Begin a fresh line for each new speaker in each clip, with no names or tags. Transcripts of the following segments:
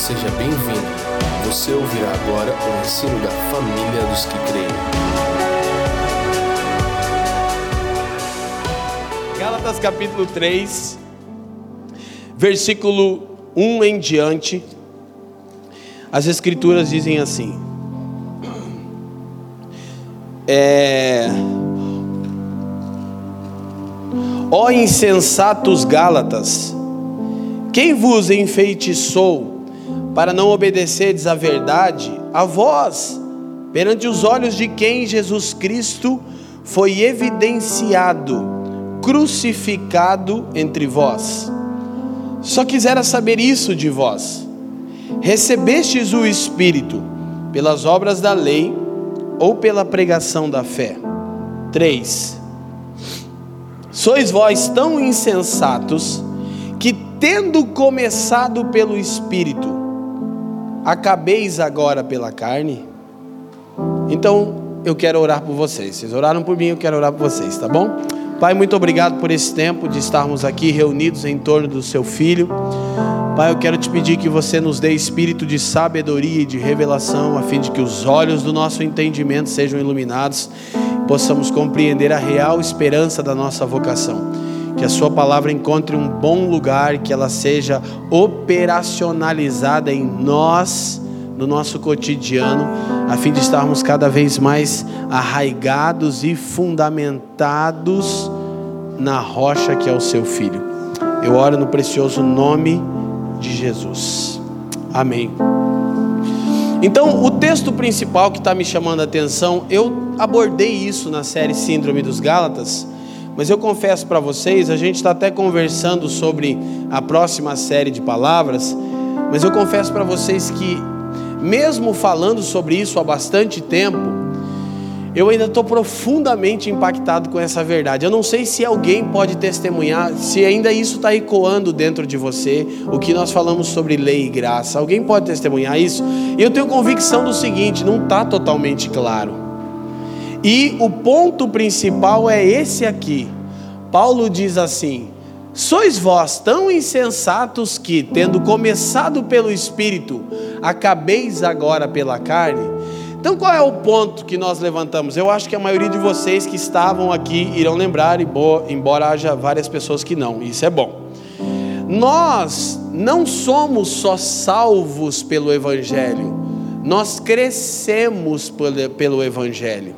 Seja bem-vindo. Você ouvirá agora o ensino da família dos que creem.
Gálatas capítulo 3, versículo 1 em diante, as escrituras dizem assim: é, Ó insensatos Gálatas, quem vos enfeitiçou para não obedecerdes à verdade, a vós, perante os olhos de quem Jesus Cristo foi evidenciado, crucificado entre vós? Só quisera saber isso de vós. Recebestes o Espírito pelas obras da lei ou pela pregação da fé? 3. Sois vós tão insensatos que, tendo começado pelo Espírito, acabeis agora pela carne? Então, eu quero orar por vocês. Vocês oraram por mim, eu quero orar por vocês, tá bom? Pai, muito obrigado por esse tempo de estarmos aqui reunidos em torno do seu filho. Pai, eu quero te pedir que você nos dê espírito de sabedoria e de revelação, a fim de que os olhos do nosso entendimento sejam iluminados, possamos compreender a real esperança da nossa vocação. Que a Sua palavra encontre um bom lugar, que ela seja operacionalizada em nós, no nosso cotidiano, a fim de estarmos cada vez mais arraigados e fundamentados na rocha que é o Seu Filho. Eu oro no precioso nome de Jesus. Amém. Então, o texto principal que está me chamando a atenção, eu abordei isso na série Síndrome dos Gálatas, mas eu confesso para vocês, a gente está até conversando sobre a próxima série de palavras, mas eu confesso para vocês que, mesmo falando sobre isso há bastante tempo, eu ainda estou profundamente impactado com essa verdade. Eu não sei se alguém pode testemunhar, se ainda isso está ecoando dentro de você, o que nós falamos sobre lei e graça. Alguém pode testemunhar isso? E eu tenho convicção do seguinte: não está totalmente claro. E o ponto principal é esse aqui. Paulo diz assim: Sois vós tão insensatos que, tendo começado pelo Espírito, acabeis agora pela carne? Então, qual é o ponto que nós levantamos? Eu acho que a maioria de vocês que estavam aqui irão lembrar, embora haja várias pessoas que não, isso é bom. Nós não somos só salvos pelo Evangelho, nós crescemos pelo Evangelho.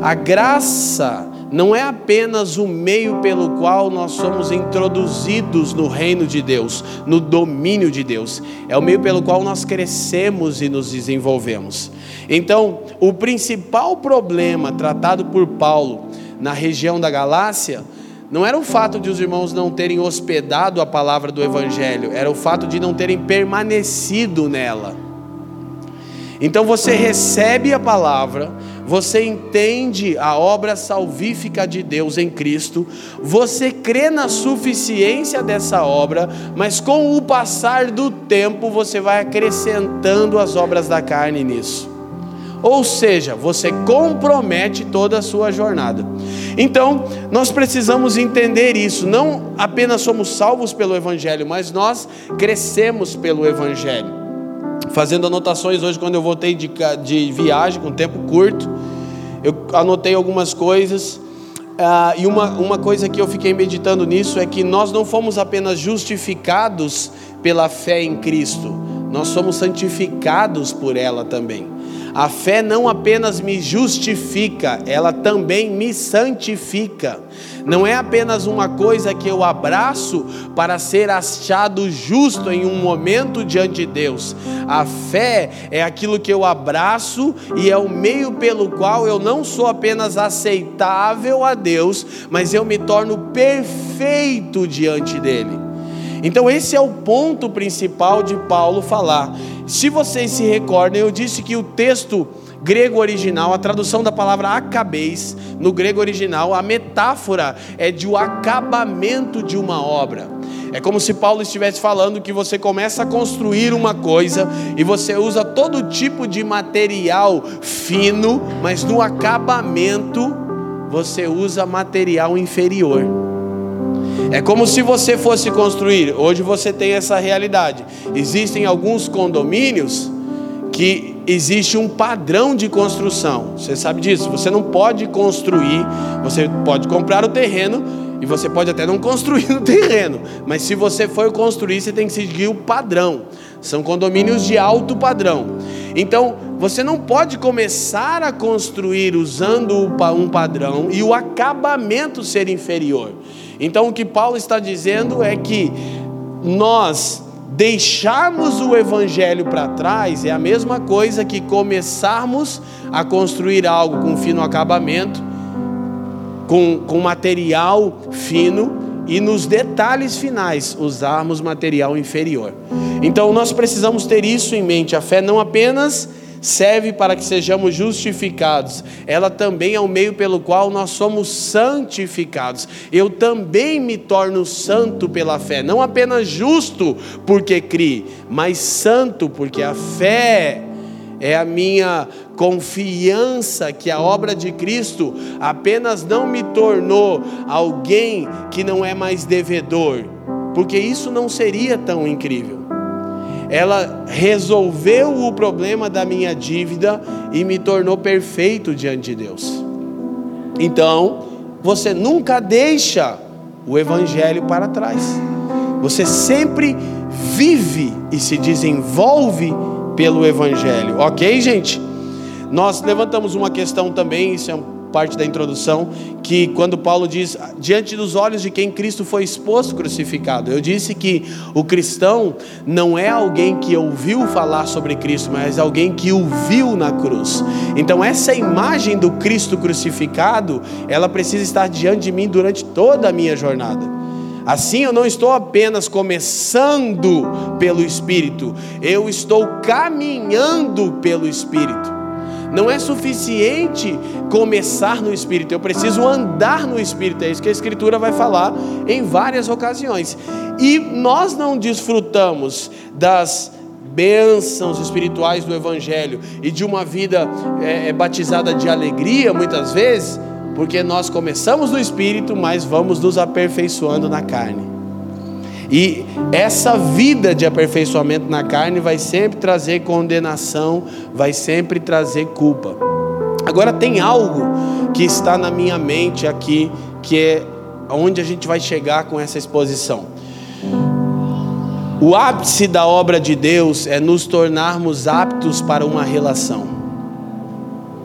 A graça não é apenas o meio pelo qual nós somos introduzidos no reino de Deus, no domínio de Deus, é o meio pelo qual nós crescemos e nos desenvolvemos. Então, o principal problema tratado por Paulo na região da Galácia não era o fato de os irmãos não terem hospedado a palavra do Evangelho, era o fato de não terem permanecido nela. Então você recebe a palavra, você entende a obra salvífica de Deus em Cristo, você crê na suficiência dessa obra, mas com o passar do tempo você vai acrescentando as obras da carne nisso. Ou seja, você compromete toda a sua jornada. Então, nós precisamos entender isso. Não apenas somos salvos pelo Evangelho, mas nós crescemos pelo Evangelho fazendo anotações hoje quando eu voltei de, de viagem com tempo curto. Eu anotei algumas coisas. Uh, e uma, uma coisa que eu fiquei meditando nisso é que nós não fomos apenas justificados pela fé em Cristo, nós somos santificados por ela também. A fé não apenas me justifica, ela também me santifica. Não é apenas uma coisa que eu abraço para ser achado justo em um momento diante de Deus. A fé é aquilo que eu abraço e é o meio pelo qual eu não sou apenas aceitável a Deus, mas eu me torno perfeito diante dele. Então, esse é o ponto principal de Paulo falar. Se vocês se recordam, eu disse que o texto grego original, a tradução da palavra acabeis, no grego original, a metáfora é de o acabamento de uma obra. É como se Paulo estivesse falando que você começa a construir uma coisa e você usa todo tipo de material fino, mas no acabamento você usa material inferior. É como se você fosse construir. Hoje você tem essa realidade. Existem alguns condomínios que existe um padrão de construção. Você sabe disso? Você não pode construir, você pode comprar o terreno e você pode até não construir no terreno, mas se você for construir, você tem que seguir o padrão. São condomínios de alto padrão. Então, você não pode começar a construir usando um padrão e o acabamento ser inferior. Então, o que Paulo está dizendo é que nós deixarmos o evangelho para trás é a mesma coisa que começarmos a construir algo com fino acabamento, com, com material fino e nos detalhes finais usarmos material inferior. Então nós precisamos ter isso em mente. A fé não apenas serve para que sejamos justificados, ela também é o meio pelo qual nós somos santificados. Eu também me torno santo pela fé, não apenas justo porque criei, mas santo porque a fé é a minha confiança que a obra de Cristo apenas não me tornou alguém que não é mais devedor, porque isso não seria tão incrível ela resolveu o problema da minha dívida e me tornou perfeito diante de Deus. Então, você nunca deixa o Evangelho para trás, você sempre vive e se desenvolve pelo Evangelho, ok, gente? Nós levantamos uma questão também, isso é um parte da introdução, que quando Paulo diz, diante dos olhos de quem Cristo foi exposto crucificado, eu disse que o cristão não é alguém que ouviu falar sobre Cristo, mas alguém que o viu na cruz. Então, essa imagem do Cristo crucificado, ela precisa estar diante de mim durante toda a minha jornada. Assim eu não estou apenas começando pelo Espírito, eu estou caminhando pelo Espírito. Não é suficiente começar no Espírito, eu preciso andar no Espírito. É isso que a Escritura vai falar em várias ocasiões. E nós não desfrutamos das bênçãos espirituais do Evangelho e de uma vida é, é batizada de alegria, muitas vezes, porque nós começamos no Espírito, mas vamos nos aperfeiçoando na carne. E essa vida de aperfeiçoamento na carne vai sempre trazer condenação, vai sempre trazer culpa. Agora tem algo que está na minha mente aqui, que é onde a gente vai chegar com essa exposição. O ápice da obra de Deus é nos tornarmos aptos para uma relação.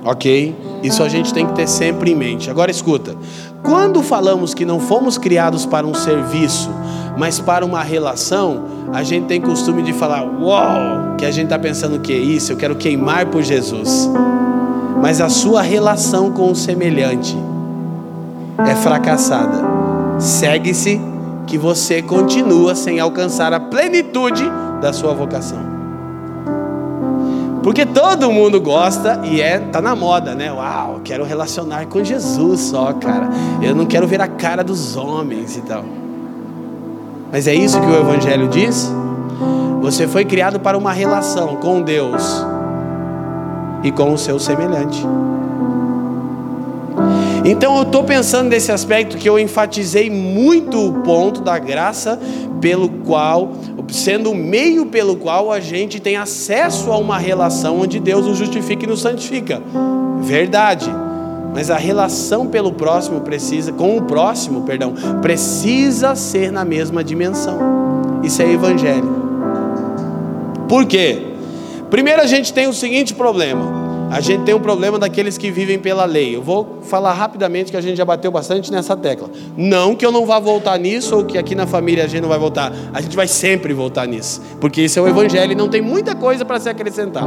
Ok? Isso a gente tem que ter sempre em mente. Agora escuta: quando falamos que não fomos criados para um serviço, mas para uma relação, a gente tem costume de falar, uau, que a gente está pensando que é isso, eu quero queimar por Jesus. Mas a sua relação com o semelhante é fracassada. Segue-se que você continua sem alcançar a plenitude da sua vocação. Porque todo mundo gosta e é tá na moda, né? Uau, quero relacionar com Jesus só, cara. Eu não quero ver a cara dos homens e tal. Mas é isso que o evangelho diz? Você foi criado para uma relação com Deus e com o seu semelhante. Então eu estou pensando nesse aspecto que eu enfatizei muito o ponto da graça pelo qual, sendo o meio pelo qual a gente tem acesso a uma relação onde Deus nos justifica e nos santifica. Verdade. Mas a relação pelo próximo precisa, com o próximo, perdão, precisa ser na mesma dimensão. Isso é evangelho. Por quê? Primeiro a gente tem o seguinte problema a gente tem um problema daqueles que vivem pela lei. Eu vou falar rapidamente que a gente já bateu bastante nessa tecla. Não que eu não vá voltar nisso ou que aqui na família a gente não vai voltar. A gente vai sempre voltar nisso, porque isso é o evangelho e não tem muita coisa para se acrescentar.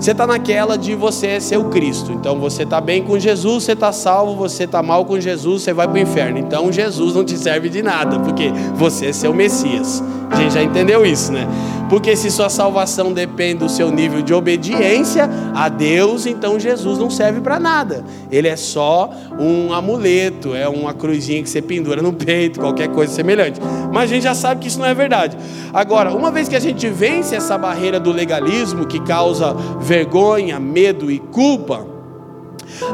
Você está naquela de você ser o Cristo. Então você está bem com Jesus, você está salvo, você está mal com Jesus, você vai para o inferno. Então Jesus não te serve de nada, porque você é seu Messias. A gente já entendeu isso, né? Porque se sua salvação depende do seu nível de obediência a Deus, então Jesus não serve para nada. Ele é só um amuleto, é uma cruzinha que você pendura no peito, qualquer coisa semelhante. Mas a gente já sabe que isso não é verdade. Agora, uma vez que a gente vence essa barreira do legalismo que causa vergonha, medo e culpa,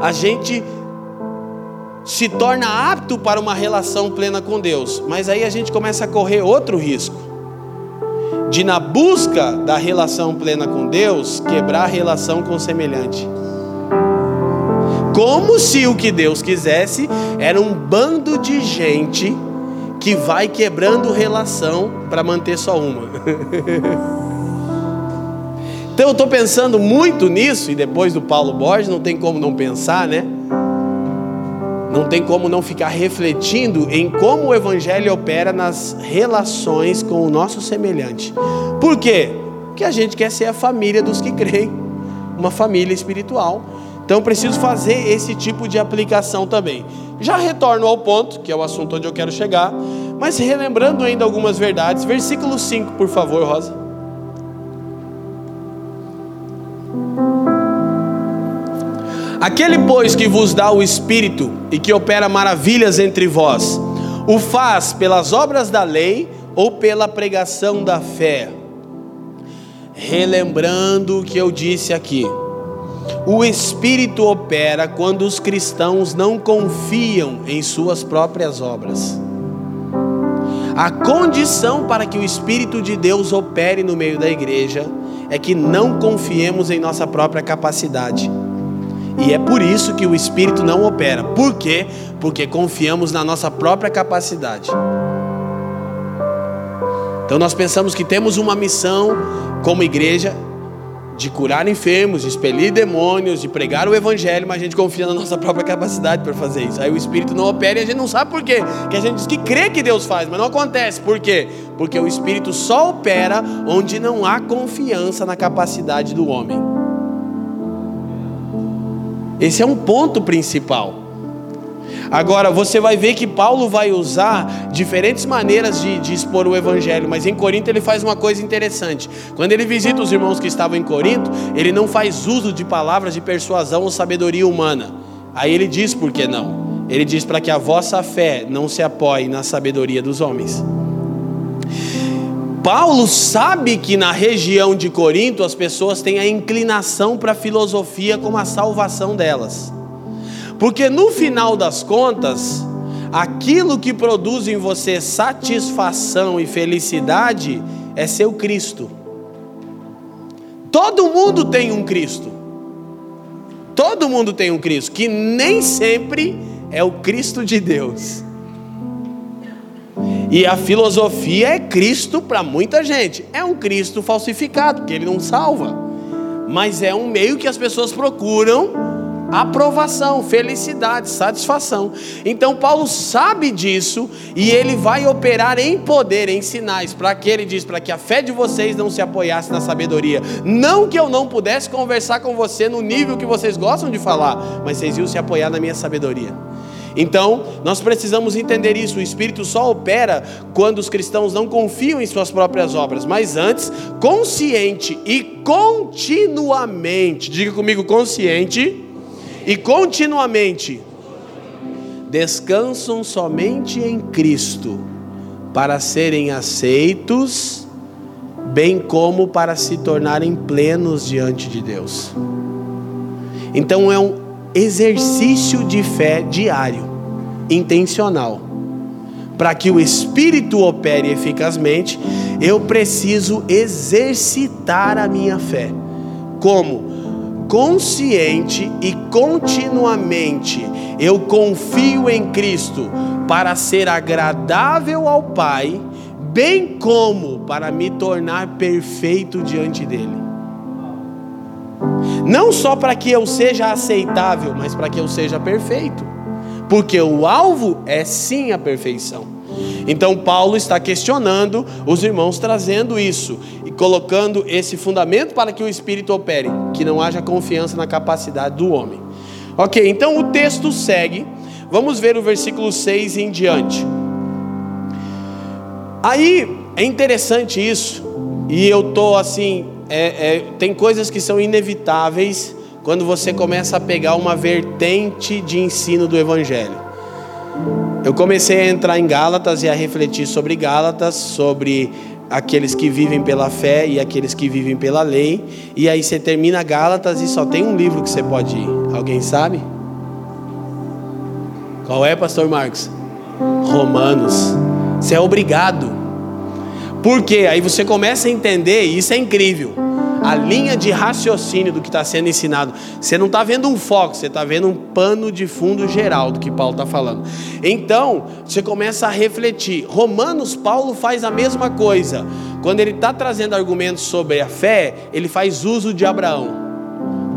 a gente se torna apto para uma relação plena com Deus. Mas aí a gente começa a correr outro risco. De na busca da relação plena com Deus, quebrar a relação com o semelhante. Como se o que Deus quisesse era um bando de gente que vai quebrando relação para manter só uma. então eu estou pensando muito nisso, e depois do Paulo Borges, não tem como não pensar, né? Não tem como não ficar refletindo em como o Evangelho opera nas relações com o nosso semelhante. Por quê? Porque a gente quer ser a família dos que creem, uma família espiritual. Então preciso fazer esse tipo de aplicação também. Já retorno ao ponto, que é o assunto onde eu quero chegar, mas relembrando ainda algumas verdades. Versículo 5, por favor, Rosa. Aquele, pois, que vos dá o Espírito e que opera maravilhas entre vós, o faz pelas obras da lei ou pela pregação da fé? Relembrando o que eu disse aqui o Espírito opera quando os cristãos não confiam em suas próprias obras. A condição para que o Espírito de Deus opere no meio da igreja é que não confiemos em nossa própria capacidade. E é por isso que o Espírito não opera. Por quê? Porque confiamos na nossa própria capacidade. Então nós pensamos que temos uma missão como igreja de curar enfermos, de expelir demônios, de pregar o evangelho, mas a gente confia na nossa própria capacidade para fazer isso. Aí o Espírito não opera e a gente não sabe por quê. Que a gente diz que crê que Deus faz, mas não acontece. Por quê? Porque o Espírito só opera onde não há confiança na capacidade do homem. Esse é um ponto principal. Agora, você vai ver que Paulo vai usar diferentes maneiras de, de, expor o evangelho, mas em Corinto ele faz uma coisa interessante. Quando ele visita os irmãos que estavam em Corinto, ele não faz uso de palavras de persuasão ou sabedoria humana. Aí ele diz por que não. Ele diz para que a vossa fé não se apoie na sabedoria dos homens. Paulo sabe que na região de Corinto as pessoas têm a inclinação para a filosofia como a salvação delas. Porque no final das contas, aquilo que produz em você satisfação e felicidade é seu Cristo. Todo mundo tem um Cristo. Todo mundo tem um Cristo, que nem sempre é o Cristo de Deus. E a filosofia é Cristo para muita gente. É um Cristo falsificado, porque ele não salva. Mas é um meio que as pessoas procuram aprovação, felicidade, satisfação. Então Paulo sabe disso e ele vai operar em poder, em sinais, para que ele diz para que a fé de vocês não se apoiasse na sabedoria. Não que eu não pudesse conversar com você no nível que vocês gostam de falar, mas vocês iam se apoiar na minha sabedoria. Então, nós precisamos entender isso. O Espírito só opera quando os cristãos não confiam em suas próprias obras, mas antes, consciente e continuamente, diga comigo, consciente e continuamente descansam somente em Cristo para serem aceitos, bem como para se tornarem plenos diante de Deus. Então é um exercício de fé diário, intencional. Para que o Espírito opere eficazmente, eu preciso exercitar a minha fé. Como? consciente e continuamente eu confio em Cristo para ser agradável ao Pai, bem como para me tornar perfeito diante dele. Não só para que eu seja aceitável, mas para que eu seja perfeito. Porque o alvo é sim a perfeição. Então Paulo está questionando os irmãos, trazendo isso e colocando esse fundamento para que o Espírito opere, que não haja confiança na capacidade do homem. Ok, então o texto segue. Vamos ver o versículo 6 em diante. Aí é interessante isso, e eu tô assim, é, é, tem coisas que são inevitáveis quando você começa a pegar uma vertente de ensino do Evangelho. Eu comecei a entrar em Gálatas e a refletir sobre Gálatas, sobre aqueles que vivem pela fé e aqueles que vivem pela lei. E aí você termina Gálatas e só tem um livro que você pode ir. Alguém sabe? Qual é, pastor Marcos? Romanos. Você é obrigado. Por quê? Aí você começa a entender, e isso é incrível. A linha de raciocínio do que está sendo ensinado. Você não está vendo um foco, você está vendo um pano de fundo geral do que Paulo está falando. Então, você começa a refletir. Romanos, Paulo faz a mesma coisa. Quando ele está trazendo argumentos sobre a fé, ele faz uso de Abraão.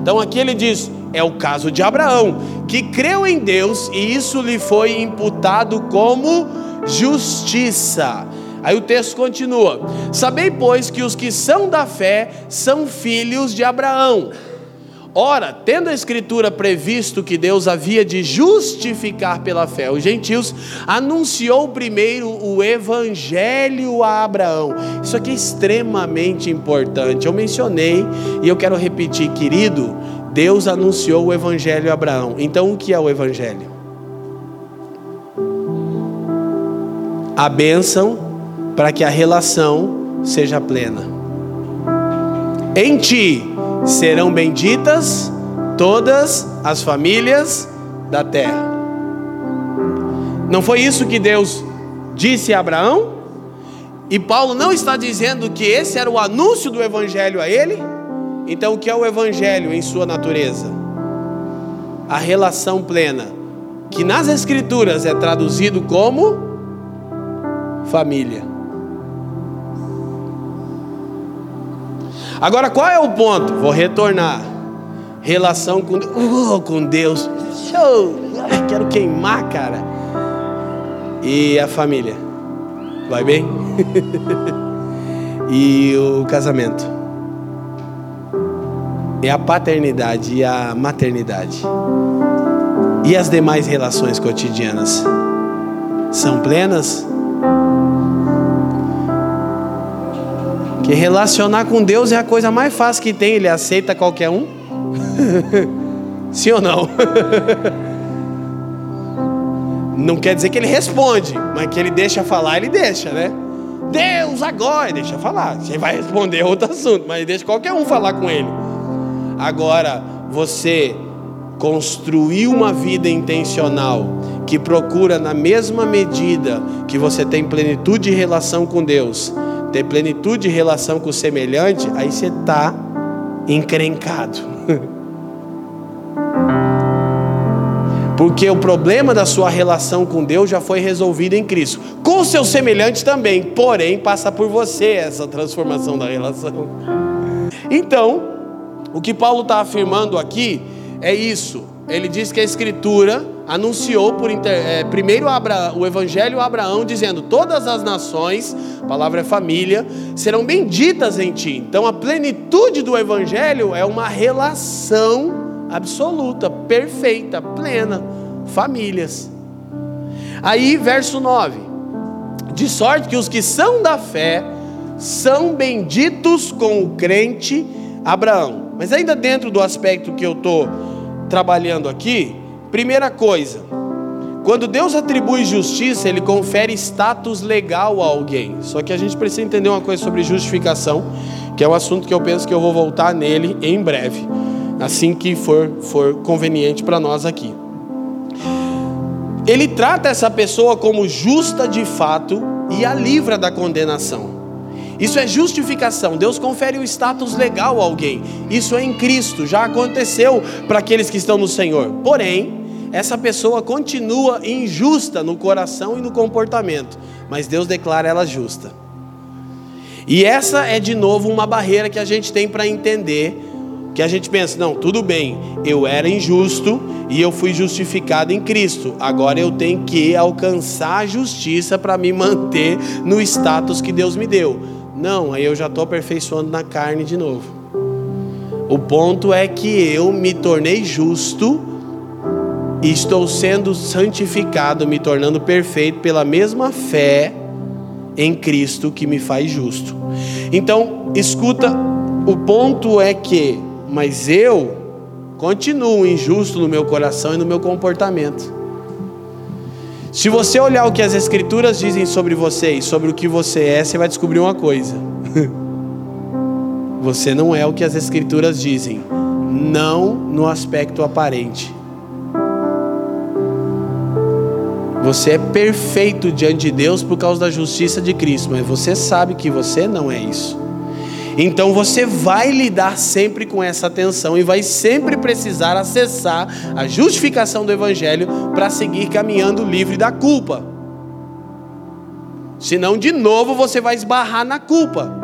Então aqui ele diz: é o caso de Abraão, que creu em Deus e isso lhe foi imputado como justiça. Aí o texto continua: Sabei, pois, que os que são da fé são filhos de Abraão. Ora, tendo a Escritura previsto que Deus havia de justificar pela fé os gentios, anunciou primeiro o Evangelho a Abraão. Isso aqui é extremamente importante. Eu mencionei e eu quero repetir, querido. Deus anunciou o Evangelho a Abraão. Então, o que é o Evangelho? A bênção para que a relação seja plena. Em ti serão benditas todas as famílias da terra. Não foi isso que Deus disse a Abraão? E Paulo não está dizendo que esse era o anúncio do evangelho a ele? Então, o que é o evangelho em sua natureza? A relação plena, que nas escrituras é traduzido como família. Agora, qual é o ponto? Vou retornar. Relação com, uh, com Deus. Show! Quero queimar, cara. E a família? Vai bem? e o casamento? É a paternidade e a maternidade. E as demais relações cotidianas? São plenas? Que relacionar com Deus é a coisa mais fácil que tem, ele aceita qualquer um? Sim ou não? não quer dizer que ele responde, mas que ele deixa falar, ele deixa, né? Deus agora, deixa falar. Você vai responder outro assunto, mas deixa qualquer um falar com ele. Agora, você construir uma vida intencional que procura na mesma medida que você tem plenitude de relação com Deus, ter plenitude de relação com o semelhante, aí você está encrencado. Porque o problema da sua relação com Deus já foi resolvido em Cristo. Com o seu semelhante também, porém passa por você essa transformação da relação. Então, o que Paulo está afirmando aqui é isso. Ele diz que a Escritura anunciou por inter, é, primeiro Abra, o evangelho a Abraão, dizendo: Todas as nações, palavra é família, serão benditas em ti. Então a plenitude do evangelho é uma relação absoluta, perfeita, plena, famílias. Aí, verso 9: De sorte que os que são da fé são benditos com o crente Abraão. Mas ainda dentro do aspecto que eu estou trabalhando aqui, Primeira coisa, quando Deus atribui justiça, Ele confere status legal a alguém. Só que a gente precisa entender uma coisa sobre justificação, que é um assunto que eu penso que eu vou voltar nele em breve, assim que for, for conveniente para nós aqui. Ele trata essa pessoa como justa de fato e a livra da condenação. Isso é justificação. Deus confere o status legal a alguém. Isso é em Cristo. Já aconteceu para aqueles que estão no Senhor. Porém, essa pessoa continua injusta no coração e no comportamento, mas Deus declara ela justa. E essa é de novo uma barreira que a gente tem para entender, que a gente pensa, não, tudo bem, eu era injusto e eu fui justificado em Cristo. Agora eu tenho que alcançar a justiça para me manter no status que Deus me deu. Não, aí eu já estou aperfeiçoando na carne de novo. O ponto é que eu me tornei justo e estou sendo santificado, me tornando perfeito pela mesma fé em Cristo que me faz justo. Então, escuta, o ponto é que, mas eu continuo injusto no meu coração e no meu comportamento. Se você olhar o que as Escrituras dizem sobre você e sobre o que você é, você vai descobrir uma coisa: você não é o que as Escrituras dizem, não no aspecto aparente. Você é perfeito diante de Deus por causa da justiça de Cristo, mas você sabe que você não é isso. Então você vai lidar sempre com essa tensão e vai sempre precisar acessar a justificação do Evangelho para seguir caminhando livre da culpa. Senão, de novo, você vai esbarrar na culpa.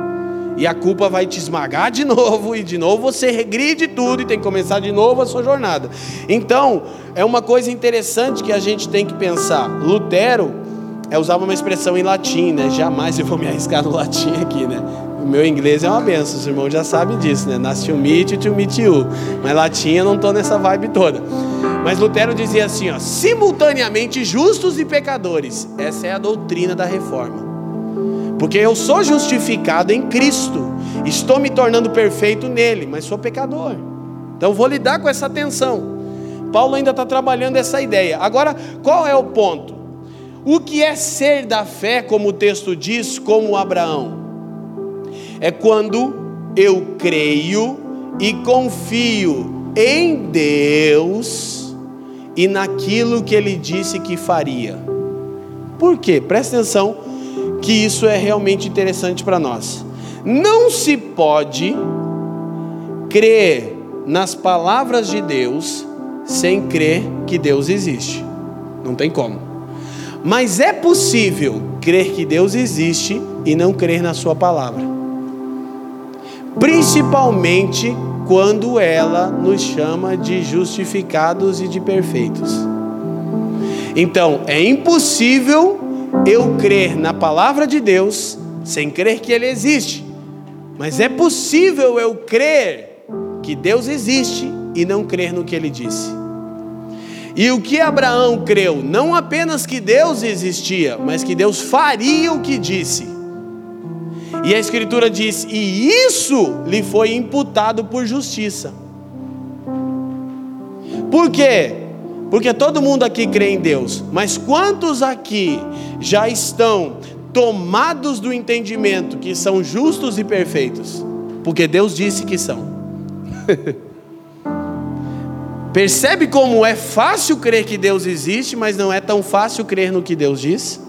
E a culpa vai te esmagar de novo, e de novo você regride tudo e tem que começar de novo a sua jornada. Então, é uma coisa interessante que a gente tem que pensar. Lutero é, usava uma expressão em latim, né? Jamais eu vou me arriscar no latim aqui, né? O meu inglês é uma benção, os irmãos já sabem disso, né? Nasce to meet, to meet you. Mas latim eu não estou nessa vibe toda. Mas Lutero dizia assim, ó, simultaneamente justos e pecadores. Essa é a doutrina da reforma. Porque eu sou justificado em Cristo, estou me tornando perfeito nele, mas sou pecador. Então vou lidar com essa tensão. Paulo ainda está trabalhando essa ideia. Agora, qual é o ponto? O que é ser da fé, como o texto diz, como Abraão? é quando eu creio e confio em Deus e naquilo que Ele disse que faria. Por quê? Presta atenção que isso é realmente interessante para nós. Não se pode crer nas palavras de Deus sem crer que Deus existe. Não tem como. Mas é possível crer que Deus existe e não crer na Sua palavra principalmente quando ela nos chama de justificados e de perfeitos. Então, é impossível eu crer na palavra de Deus sem crer que ele existe. Mas é possível eu crer que Deus existe e não crer no que ele disse. E o que Abraão creu, não apenas que Deus existia, mas que Deus faria o que disse. E a Escritura diz: e isso lhe foi imputado por justiça. Por quê? Porque todo mundo aqui crê em Deus, mas quantos aqui já estão tomados do entendimento que são justos e perfeitos? Porque Deus disse que são. Percebe como é fácil crer que Deus existe, mas não é tão fácil crer no que Deus diz?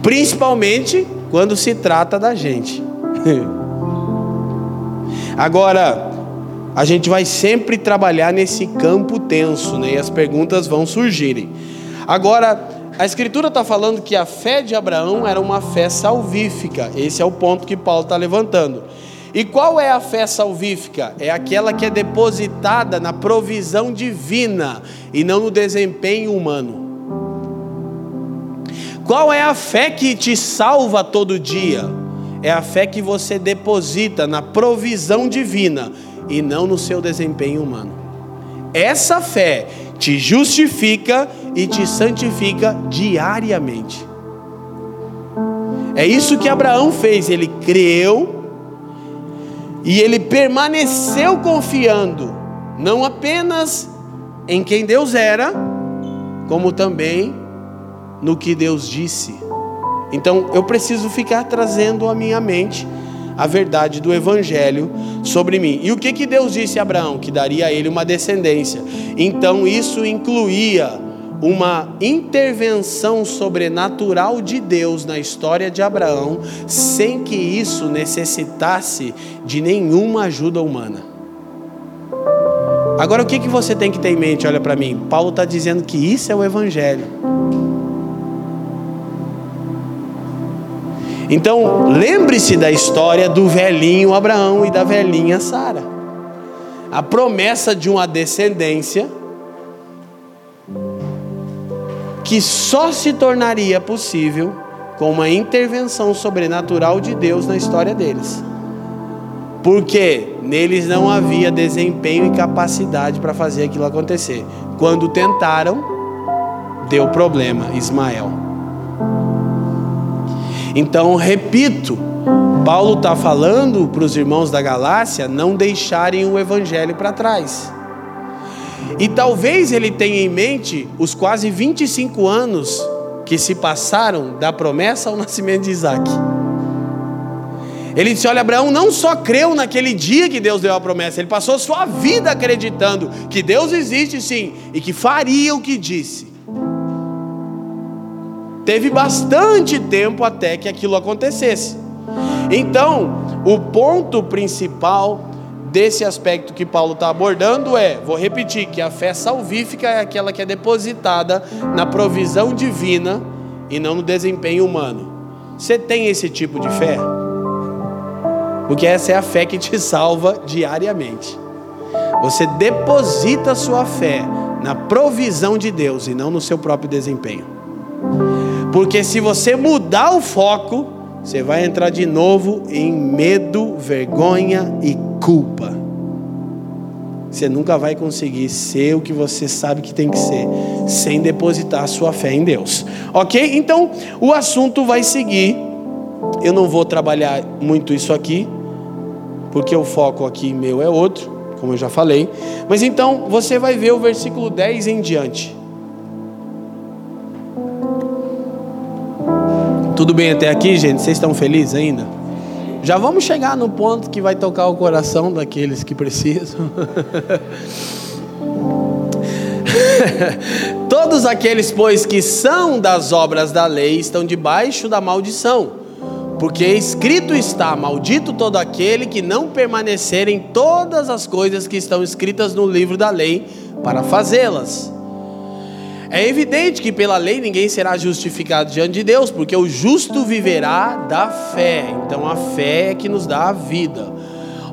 principalmente quando se trata da gente. Agora, a gente vai sempre trabalhar nesse campo tenso, né? E as perguntas vão surgirem. Agora, a Escritura está falando que a fé de Abraão era uma fé salvífica. Esse é o ponto que Paulo está levantando. E qual é a fé salvífica? É aquela que é depositada na provisão divina e não no desempenho humano. Qual é a fé que te salva todo dia? É a fé que você deposita na provisão divina e não no seu desempenho humano. Essa fé te justifica e te santifica diariamente. É isso que Abraão fez, ele creu e ele permaneceu confiando, não apenas em quem Deus era, como também no que Deus disse. Então eu preciso ficar trazendo à minha mente a verdade do Evangelho sobre mim. E o que, que Deus disse a Abraão? Que daria a ele uma descendência. Então isso incluía uma intervenção sobrenatural de Deus na história de Abraão, sem que isso necessitasse de nenhuma ajuda humana. Agora, o que, que você tem que ter em mente? Olha para mim, Paulo está dizendo que isso é o Evangelho. Então, lembre-se da história do velhinho Abraão e da velhinha Sara. A promessa de uma descendência que só se tornaria possível com uma intervenção sobrenatural de Deus na história deles. Porque neles não havia desempenho e capacidade para fazer aquilo acontecer. Quando tentaram, deu problema, Ismael. Então, repito, Paulo está falando para os irmãos da Galácia não deixarem o evangelho para trás. E talvez ele tenha em mente os quase 25 anos que se passaram da promessa ao nascimento de Isaac. Ele disse: Olha, Abraão não só creu naquele dia que Deus deu a promessa, ele passou sua vida acreditando que Deus existe sim e que faria o que disse. Teve bastante tempo até que aquilo acontecesse. Então, o ponto principal desse aspecto que Paulo está abordando é, vou repetir, que a fé salvífica é aquela que é depositada na provisão divina e não no desempenho humano. Você tem esse tipo de fé? Porque essa é a fé que te salva diariamente. Você deposita sua fé na provisão de Deus e não no seu próprio desempenho. Porque se você mudar o foco, você vai entrar de novo em medo, vergonha e culpa. Você nunca vai conseguir ser o que você sabe que tem que ser, sem depositar a sua fé em Deus. Ok? Então, o assunto vai seguir. Eu não vou trabalhar muito isso aqui, porque o foco aqui meu é outro, como eu já falei. Mas então, você vai ver o versículo 10 em diante. Tudo bem até aqui, gente? Vocês estão felizes ainda? Já vamos chegar no ponto que vai tocar o coração daqueles que precisam. Todos aqueles, pois, que são das obras da lei estão debaixo da maldição, porque escrito está: Maldito todo aquele que não permanecer em todas as coisas que estão escritas no livro da lei para fazê-las. É evidente que pela lei ninguém será justificado diante de Deus, porque o justo viverá da fé. Então a fé é que nos dá a vida.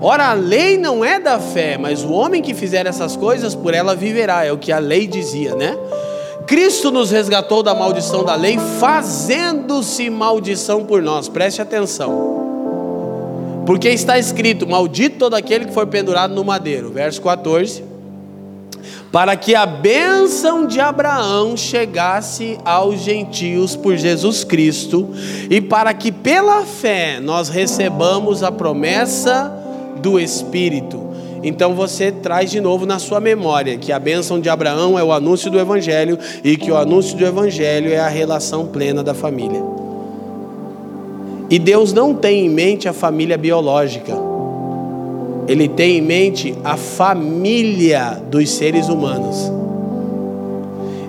Ora, a lei não é da fé, mas o homem que fizer essas coisas, por ela viverá, é o que a lei dizia, né? Cristo nos resgatou da maldição da lei, fazendo-se maldição por nós. Preste atenção. Porque está escrito: Maldito todo aquele que for pendurado no madeiro. Verso 14 para que a bênção de Abraão chegasse aos gentios por Jesus Cristo e para que pela fé nós recebamos a promessa do Espírito. Então você traz de novo na sua memória que a bênção de Abraão é o anúncio do Evangelho e que o anúncio do Evangelho é a relação plena da família. E Deus não tem em mente a família biológica ele tem em mente a família dos seres humanos.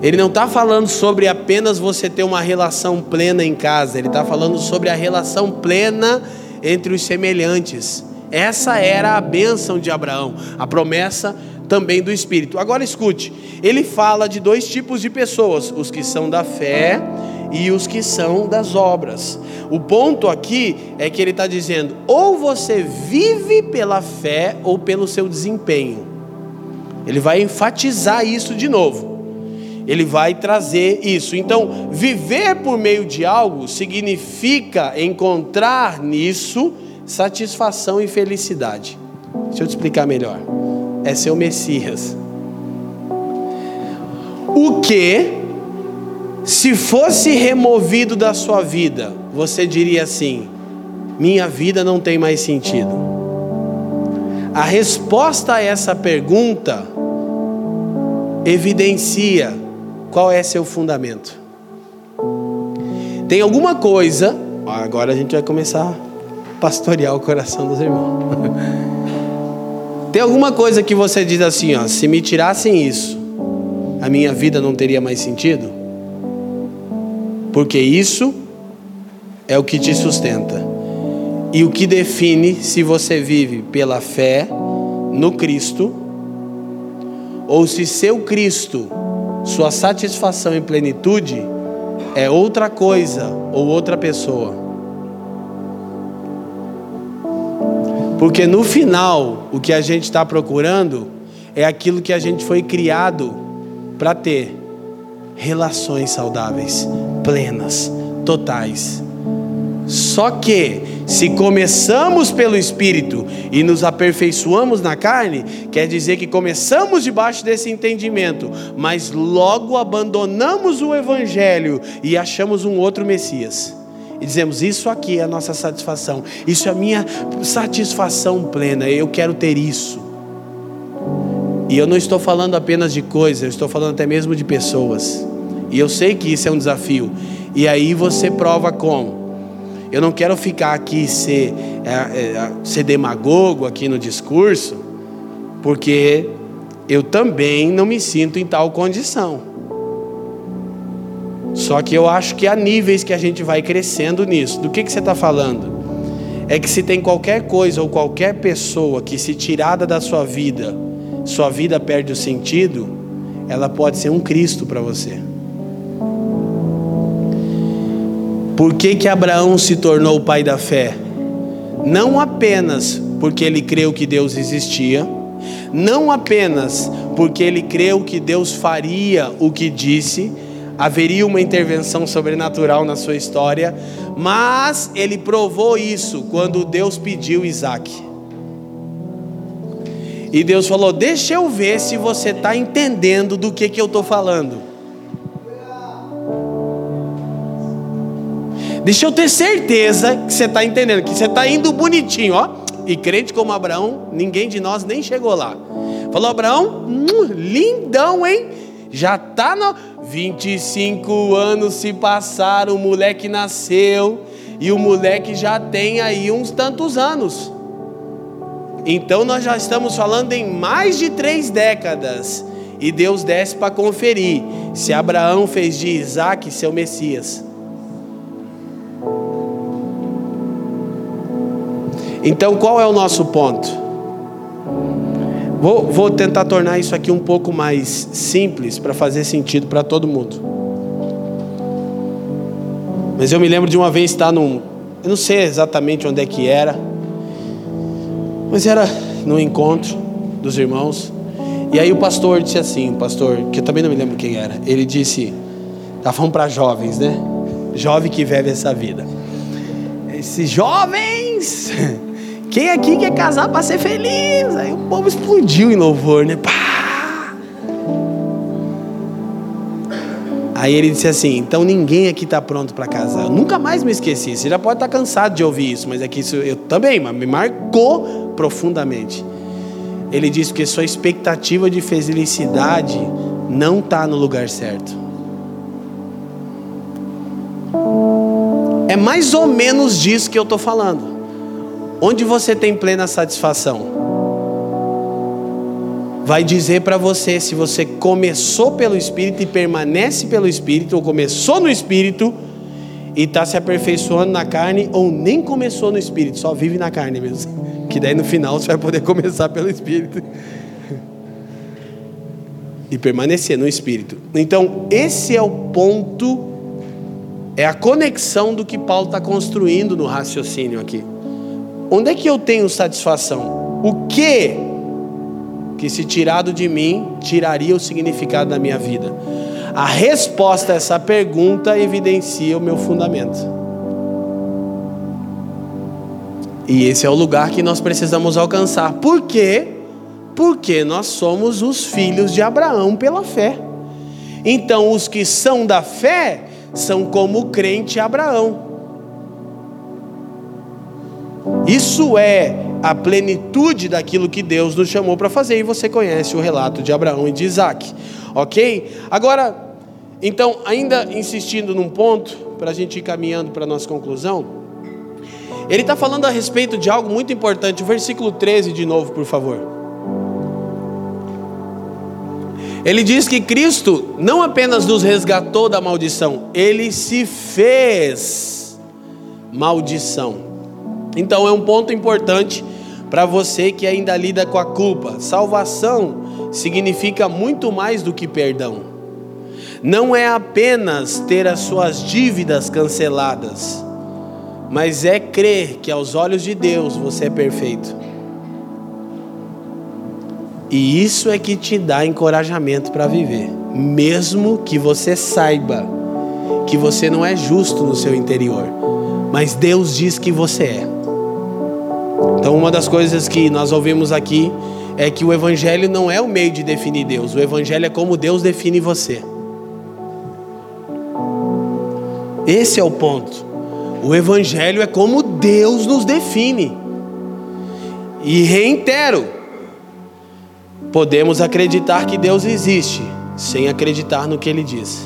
Ele não está falando sobre apenas você ter uma relação plena em casa, ele está falando sobre a relação plena entre os semelhantes. Essa era a bênção de Abraão, a promessa também do Espírito. Agora escute, ele fala de dois tipos de pessoas: os que são da fé e os que são das obras. O ponto aqui é que ele está dizendo: ou você vive pela fé ou pelo seu desempenho. Ele vai enfatizar isso de novo. Ele vai trazer isso. Então, viver por meio de algo significa encontrar nisso satisfação e felicidade. Deixa eu te explicar melhor. É ser o Messias. O que se fosse removido da sua vida, você diria assim: minha vida não tem mais sentido. A resposta a essa pergunta evidencia qual é seu fundamento. Tem alguma coisa, agora a gente vai começar a pastorear o coração dos irmãos. Tem alguma coisa que você diz assim, ó, se me tirassem isso, a minha vida não teria mais sentido? porque isso é o que te sustenta e o que define se você vive pela fé no Cristo ou se seu Cristo, sua satisfação e plenitude é outra coisa ou outra pessoa. Porque no final, o que a gente está procurando é aquilo que a gente foi criado para ter relações saudáveis, plenas, totais. Só que, se começamos pelo Espírito e nos aperfeiçoamos na carne, quer dizer que começamos debaixo desse entendimento, mas logo abandonamos o Evangelho e achamos um outro Messias. E dizemos: Isso aqui é a nossa satisfação, isso é a minha satisfação plena, eu quero ter isso. E eu não estou falando apenas de coisas, eu estou falando até mesmo de pessoas. E eu sei que isso é um desafio. E aí você prova como? Eu não quero ficar aqui ser é, é, ser demagogo aqui no discurso, porque eu também não me sinto em tal condição. Só que eu acho que há níveis que a gente vai crescendo nisso. Do que, que você está falando? É que se tem qualquer coisa ou qualquer pessoa que, se tirada da sua vida, sua vida perde o sentido, ela pode ser um Cristo para você. Por que, que Abraão se tornou o pai da fé? Não apenas porque ele creu que Deus existia, não apenas porque ele creu que Deus faria o que disse, haveria uma intervenção sobrenatural na sua história, mas ele provou isso quando Deus pediu Isaac. E Deus falou: Deixa eu ver se você está entendendo do que, que eu estou falando. Deixa eu ter certeza que você está entendendo, que você está indo bonitinho, ó. E crente como Abraão, ninguém de nós nem chegou lá. Falou, Abraão, hum, lindão, hein? Já tá no 25 anos se passaram, o moleque nasceu e o moleque já tem aí uns tantos anos. Então nós já estamos falando em mais de três décadas. E Deus desce para conferir se Abraão fez de Isaac seu Messias. Então, qual é o nosso ponto? Vou, vou tentar tornar isso aqui um pouco mais simples para fazer sentido para todo mundo. Mas eu me lembro de uma vez estar num. Eu não sei exatamente onde é que era, mas era no encontro dos irmãos. E aí o pastor disse assim: o pastor, que eu também não me lembro quem era, ele disse: tá falando para jovens, né? Jovem que vive essa vida. Esses jovens quem aqui quer casar para ser feliz? Aí o povo explodiu em louvor, né? Pá! Aí ele disse assim: então ninguém aqui está pronto para casar. Eu nunca mais me esqueci. Você já pode estar tá cansado de ouvir isso, mas é que isso eu também, mas me marcou profundamente. Ele disse que sua expectativa de felicidade não está no lugar certo. É mais ou menos disso que eu estou falando. Onde você tem plena satisfação? Vai dizer para você se você começou pelo Espírito e permanece pelo Espírito, ou começou no Espírito e está se aperfeiçoando na carne, ou nem começou no Espírito, só vive na carne mesmo. Que daí no final você vai poder começar pelo Espírito e permanecer no Espírito. Então, esse é o ponto, é a conexão do que Paulo está construindo no raciocínio aqui. Onde é que eu tenho satisfação? O que que se tirado de mim tiraria o significado da minha vida? A resposta a essa pergunta evidencia o meu fundamento. E esse é o lugar que nós precisamos alcançar. Por quê? Porque nós somos os filhos de Abraão pela fé. Então, os que são da fé são como o crente Abraão. Isso é a plenitude daquilo que Deus nos chamou para fazer, e você conhece o relato de Abraão e de Isaac, ok? Agora, então, ainda insistindo num ponto, para a gente ir caminhando para a nossa conclusão, ele está falando a respeito de algo muito importante, o versículo 13 de novo, por favor. Ele diz que Cristo não apenas nos resgatou da maldição, ele se fez maldição. Então é um ponto importante para você que ainda lida com a culpa. Salvação significa muito mais do que perdão. Não é apenas ter as suas dívidas canceladas, mas é crer que aos olhos de Deus você é perfeito. E isso é que te dá encorajamento para viver, mesmo que você saiba que você não é justo no seu interior, mas Deus diz que você é. Então, uma das coisas que nós ouvimos aqui é que o Evangelho não é o meio de definir Deus, o Evangelho é como Deus define você. Esse é o ponto. O Evangelho é como Deus nos define. E reitero: podemos acreditar que Deus existe, sem acreditar no que Ele diz,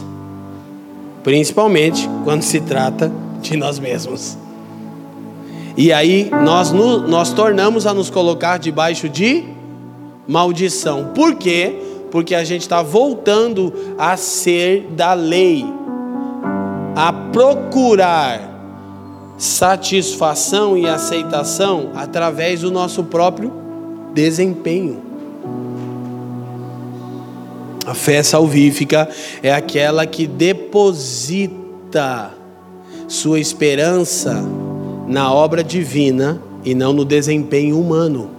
principalmente quando se trata de nós mesmos. E aí nós, nós tornamos a nos colocar debaixo de maldição. Por quê? Porque a gente está voltando a ser da lei, a procurar satisfação e aceitação através do nosso próprio desempenho. A fé salvífica é aquela que deposita sua esperança na obra divina e não no desempenho humano.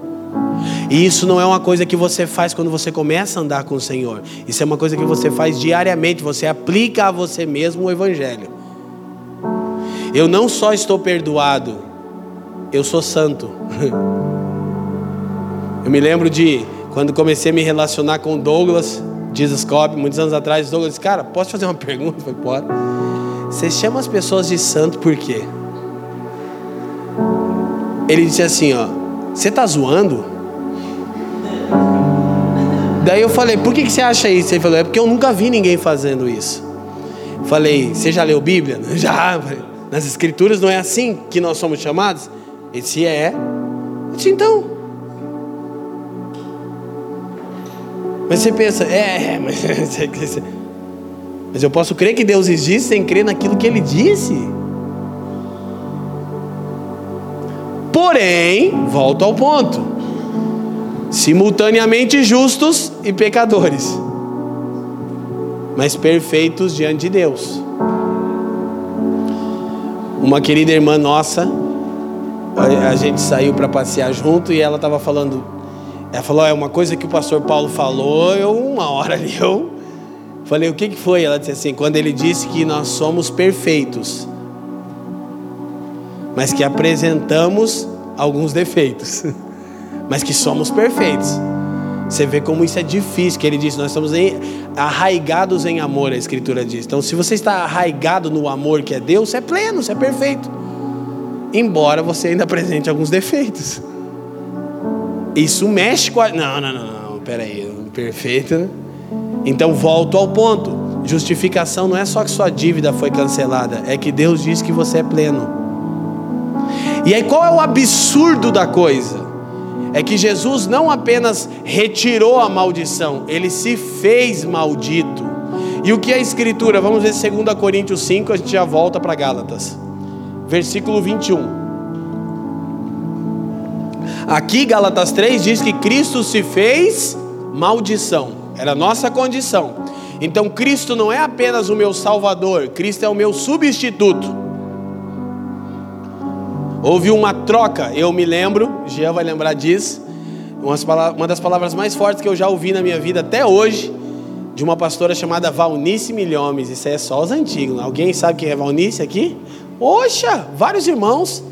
E isso não é uma coisa que você faz quando você começa a andar com o Senhor. Isso é uma coisa que você faz diariamente. Você aplica a você mesmo o Evangelho. Eu não só estou perdoado, eu sou santo. Eu me lembro de quando comecei a me relacionar com Douglas, Jesus Cobb, muitos anos atrás, Douglas disse, cara, posso fazer uma pergunta? Eu falei, pode. Você chama as pessoas de santo por quê? Ele disse assim, ó, você está zoando? Daí eu falei, por que, que você acha isso? Ele falou, é porque eu nunca vi ninguém fazendo isso. Falei, você já leu Bíblia? Já. Nas escrituras não é assim que nós somos chamados? Ele disse, é. Eu disse, então. Mas você pensa, é, mas, mas eu posso crer que Deus existe sem crer naquilo que Ele disse? Porém, volto ao ponto: simultaneamente justos e pecadores, mas perfeitos diante de Deus. Uma querida irmã nossa, a gente saiu para passear junto e ela estava falando. Ela falou: é uma coisa que o pastor Paulo falou. Eu, uma hora ali, eu falei: o que, que foi? Ela disse assim: quando ele disse que nós somos perfeitos, mas que apresentamos alguns defeitos, mas que somos perfeitos. Você vê como isso é difícil, que ele diz, nós estamos em, arraigados em amor, a Escritura diz. Então, se você está arraigado no amor que é Deus, você é pleno, você é perfeito. Embora você ainda apresente alguns defeitos. Isso mexe com a. Não, não, não, não, peraí, perfeito. Né? Então, volto ao ponto. Justificação não é só que sua dívida foi cancelada, é que Deus diz que você é pleno. E aí qual é o absurdo da coisa? É que Jesus não apenas retirou a maldição, ele se fez maldito. E o que é a escritura? Vamos ver 2 Coríntios 5, a gente já volta para Gálatas. Versículo 21. Aqui Gálatas 3 diz que Cristo se fez maldição. Era a nossa condição. Então Cristo não é apenas o meu salvador, Cristo é o meu substituto. Houve uma troca, eu me lembro, Jean vai lembrar disso. Uma das palavras mais fortes que eu já ouvi na minha vida até hoje, de uma pastora chamada Valnice Milhomes. Isso é só os antigos. Alguém sabe quem é Valnice aqui? Oxa, vários irmãos.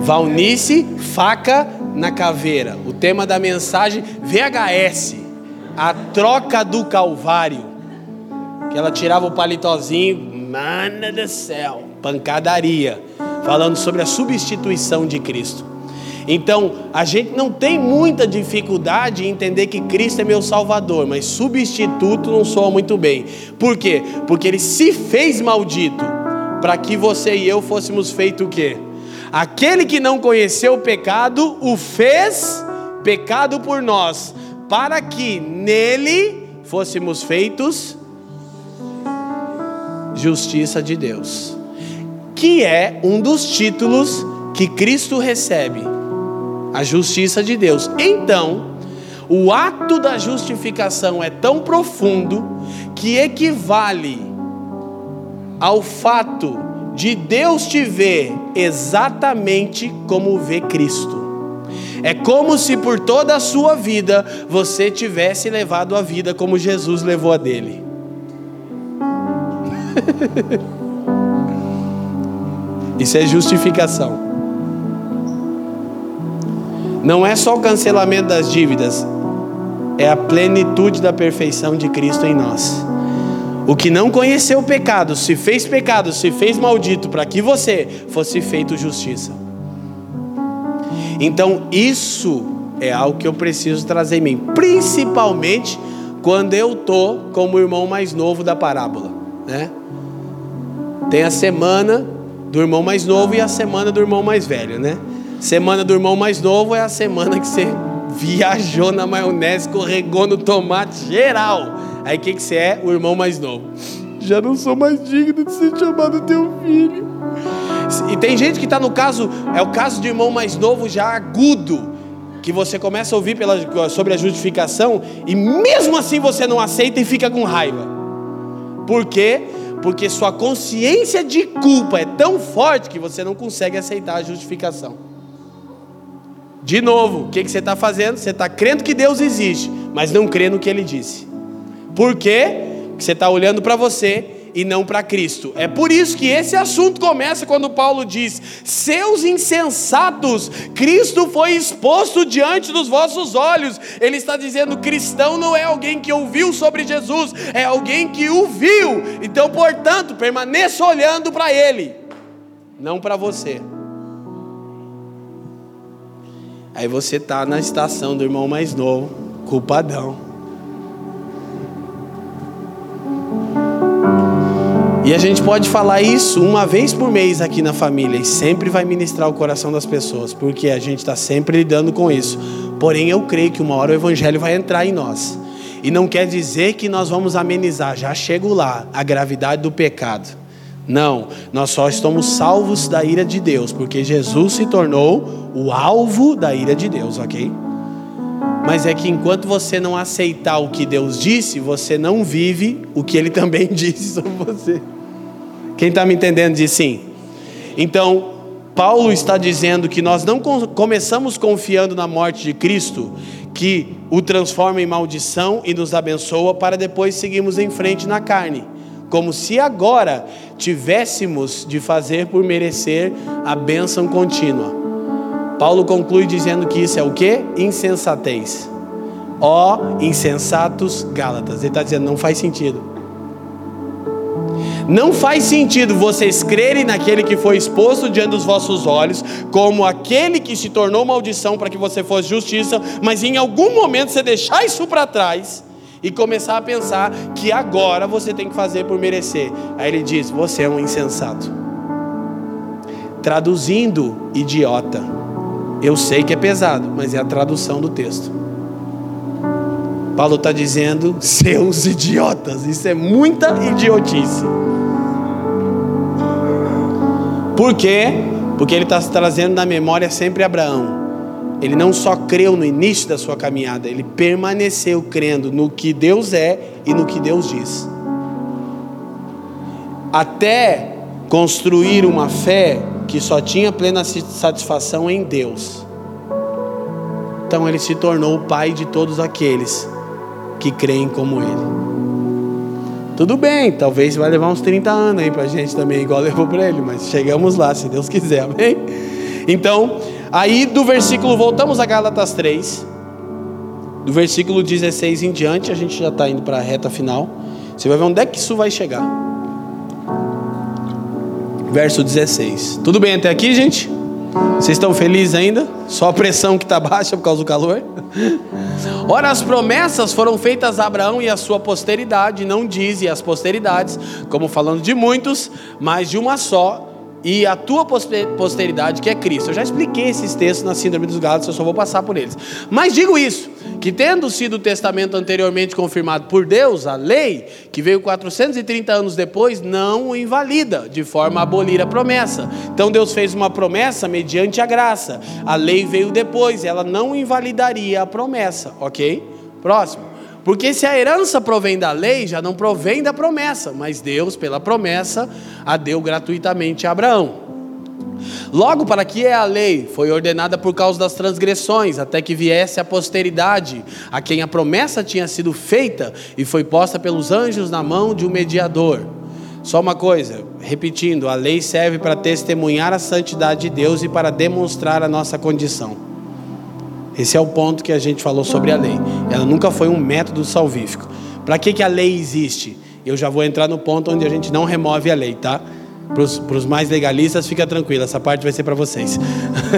Valnice, faca na caveira. O tema da mensagem VHS, a troca do Calvário. Que ela tirava o palitozinho, mana do céu, pancadaria falando sobre a substituição de Cristo. Então, a gente não tem muita dificuldade em entender que Cristo é meu Salvador, mas substituto não soa muito bem. Por quê? Porque ele se fez maldito para que você e eu fôssemos feito o quê? Aquele que não conheceu o pecado, o fez pecado por nós, para que nele fôssemos feitos justiça de Deus que é um dos títulos que Cristo recebe, a justiça de Deus. Então, o ato da justificação é tão profundo que equivale ao fato de Deus te ver exatamente como vê Cristo. É como se por toda a sua vida você tivesse levado a vida como Jesus levou a dele. Isso é justificação. Não é só o cancelamento das dívidas, é a plenitude da perfeição de Cristo em nós. O que não conheceu o pecado, se fez pecado, se fez maldito, para que você fosse feito justiça. Então, isso é algo que eu preciso trazer em mim, principalmente quando eu tô como o irmão mais novo da parábola, né? Tem a semana do irmão mais novo e a semana do irmão mais velho, né? Semana do irmão mais novo é a semana que você viajou na maionese, escorregou no tomate geral. Aí o que, que você é? O irmão mais novo. Já não sou mais digno de ser chamado teu filho. E tem gente que está no caso, é o caso de irmão mais novo já agudo, que você começa a ouvir pela, sobre a justificação e mesmo assim você não aceita e fica com raiva. Por quê? Porque sua consciência de culpa é tão forte que você não consegue aceitar a justificação. De novo, o que, que você está fazendo? Você está crendo que Deus existe, mas não crê no que Ele disse. Por quê? Porque você está olhando para você e não para Cristo. É por isso que esse assunto começa quando Paulo diz: Seus insensatos, Cristo foi exposto diante dos vossos olhos. Ele está dizendo: cristão não é alguém que ouviu sobre Jesus, é alguém que o viu. Então, portanto, permaneça olhando para Ele, não para você. Aí você está na estação do irmão mais novo, culpadão. E a gente pode falar isso uma vez por mês aqui na família e sempre vai ministrar o coração das pessoas, porque a gente está sempre lidando com isso. Porém, eu creio que uma hora o Evangelho vai entrar em nós. E não quer dizer que nós vamos amenizar, já chego lá, a gravidade do pecado. Não, nós só estamos salvos da ira de Deus, porque Jesus se tornou o alvo da ira de Deus, ok? Mas é que enquanto você não aceitar o que Deus disse, você não vive o que Ele também disse sobre você. Quem está me entendendo diz sim. Então, Paulo está dizendo que nós não começamos confiando na morte de Cristo, que o transforma em maldição e nos abençoa, para depois seguirmos em frente na carne, como se agora tivéssemos de fazer por merecer a bênção contínua. Paulo conclui dizendo que isso é o que? Insensatez. Ó insensatos Gálatas. Ele está dizendo, não faz sentido. Não faz sentido vocês crerem naquele que foi exposto diante dos vossos olhos, como aquele que se tornou maldição para que você fosse justiça, mas em algum momento você deixar isso para trás e começar a pensar que agora você tem que fazer por merecer. Aí ele diz: Você é um insensato. Traduzindo, idiota. Eu sei que é pesado, mas é a tradução do texto. Paulo está dizendo, seus idiotas, isso é muita idiotice. Por quê? Porque ele está trazendo na memória sempre Abraão. Ele não só creu no início da sua caminhada, ele permaneceu crendo no que Deus é e no que Deus diz. Até construir uma fé que só tinha plena satisfação em Deus. Então ele se tornou o pai de todos aqueles que creem como ele. Tudo bem, talvez vai levar uns 30 anos aí para a gente também, igual levou para ele, mas chegamos lá, se Deus quiser, amém? Então, aí do versículo, voltamos a Gálatas 3, do versículo 16 em diante, a gente já está indo para a reta final. Você vai ver onde é que isso vai chegar. Verso 16. Tudo bem até aqui, gente? Vocês estão felizes ainda? Só a pressão que está baixa por causa do calor? Ora, as promessas foram feitas a Abraão e a sua posteridade, não diz e as posteridades, como falando de muitos, mas de uma só, e a tua posteridade, que é Cristo. Eu já expliquei esses textos na Síndrome dos Gálatas, eu só vou passar por eles. Mas digo isso, que tendo sido o testamento anteriormente confirmado por Deus, a lei, que veio 430 anos depois, não o invalida, de forma a abolir a promessa. Então Deus fez uma promessa mediante a graça. A lei veio depois, ela não invalidaria a promessa, ok? Próximo. Porque se a herança provém da lei, já não provém da promessa, mas Deus, pela promessa, a deu gratuitamente a Abraão. Logo, para que é a lei? Foi ordenada por causa das transgressões, até que viesse a posteridade, a quem a promessa tinha sido feita e foi posta pelos anjos na mão de um mediador. Só uma coisa, repetindo, a lei serve para testemunhar a santidade de Deus e para demonstrar a nossa condição. Esse é o ponto que a gente falou sobre a lei. Ela nunca foi um método salvífico. Para que, que a lei existe? Eu já vou entrar no ponto onde a gente não remove a lei, tá? Para os mais legalistas, fica tranquilo, essa parte vai ser para vocês.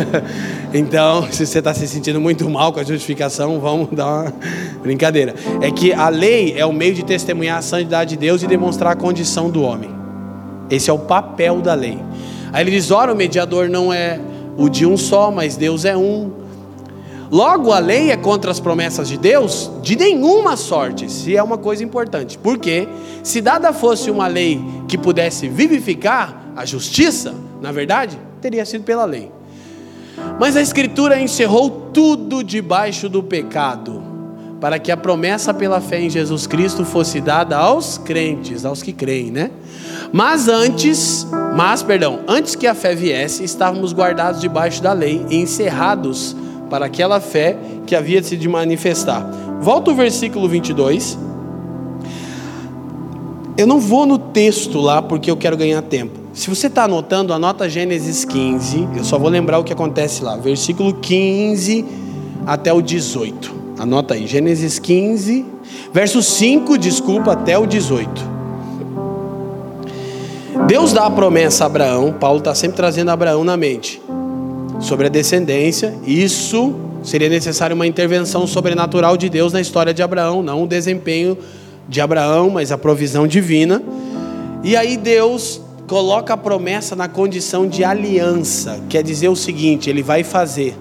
então, se você está se sentindo muito mal com a justificação, vamos dar uma brincadeira. É que a lei é o meio de testemunhar a santidade de Deus e demonstrar a condição do homem. Esse é o papel da lei. Aí ele diz: ora, o mediador não é o de um só, mas Deus é um. Logo, a lei é contra as promessas de Deus? De nenhuma sorte, se é uma coisa importante. Porque, se dada fosse uma lei que pudesse vivificar a justiça, na verdade, teria sido pela lei. Mas a Escritura encerrou tudo debaixo do pecado, para que a promessa pela fé em Jesus Cristo fosse dada aos crentes, aos que creem, né? Mas antes, mas perdão, antes que a fé viesse, estávamos guardados debaixo da lei encerrados para aquela fé que havia de se manifestar. Volta o versículo 22. Eu não vou no texto lá porque eu quero ganhar tempo. Se você está anotando, anota Gênesis 15. Eu só vou lembrar o que acontece lá. Versículo 15 até o 18. Anota aí. Gênesis 15, verso 5, desculpa, até o 18. Deus dá a promessa a Abraão. Paulo está sempre trazendo Abraão na mente sobre a descendência. Isso seria necessário uma intervenção sobrenatural de Deus na história de Abraão, não o desempenho de Abraão, mas a provisão divina. E aí Deus coloca a promessa na condição de aliança, quer dizer o seguinte: ele vai fazer.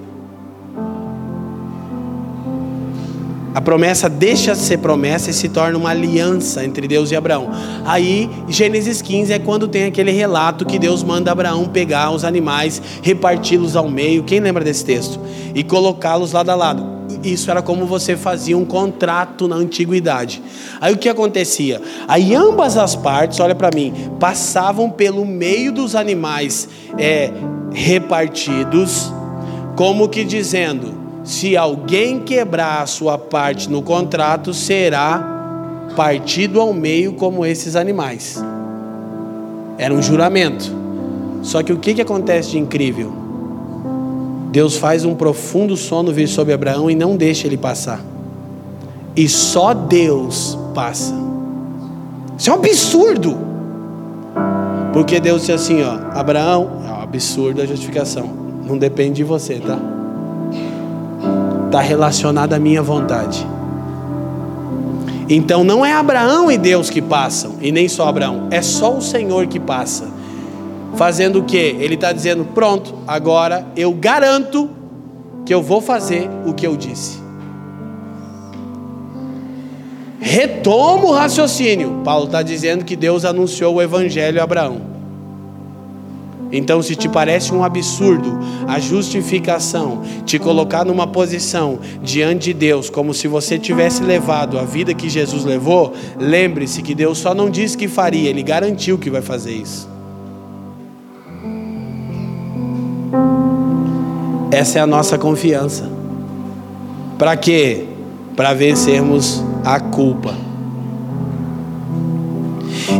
A promessa deixa de ser promessa e se torna uma aliança entre Deus e Abraão. Aí, Gênesis 15 é quando tem aquele relato que Deus manda Abraão pegar os animais, reparti-los ao meio. Quem lembra desse texto? E colocá-los lado a lado. Isso era como você fazia um contrato na antiguidade. Aí o que acontecia? Aí ambas as partes, olha para mim, passavam pelo meio dos animais é, repartidos, como que dizendo: se alguém quebrar a sua parte no contrato, será partido ao meio como esses animais. Era um juramento. Só que o que, que acontece de incrível? Deus faz um profundo sono vir sobre Abraão e não deixa ele passar. E só Deus passa. Isso é um absurdo. Porque Deus disse assim, ó, Abraão, é um absurdo a justificação. Não depende de você, tá? Está relacionada à minha vontade. Então não é Abraão e Deus que passam, e nem só Abraão, é só o Senhor que passa. Fazendo o que? Ele está dizendo: pronto, agora eu garanto que eu vou fazer o que eu disse. Retoma o raciocínio. Paulo está dizendo que Deus anunciou o evangelho a Abraão. Então, se te parece um absurdo a justificação, te colocar numa posição diante de Deus, como se você tivesse levado a vida que Jesus levou, lembre-se que Deus só não disse que faria, Ele garantiu que vai fazer isso. Essa é a nossa confiança. Para quê? Para vencermos a culpa.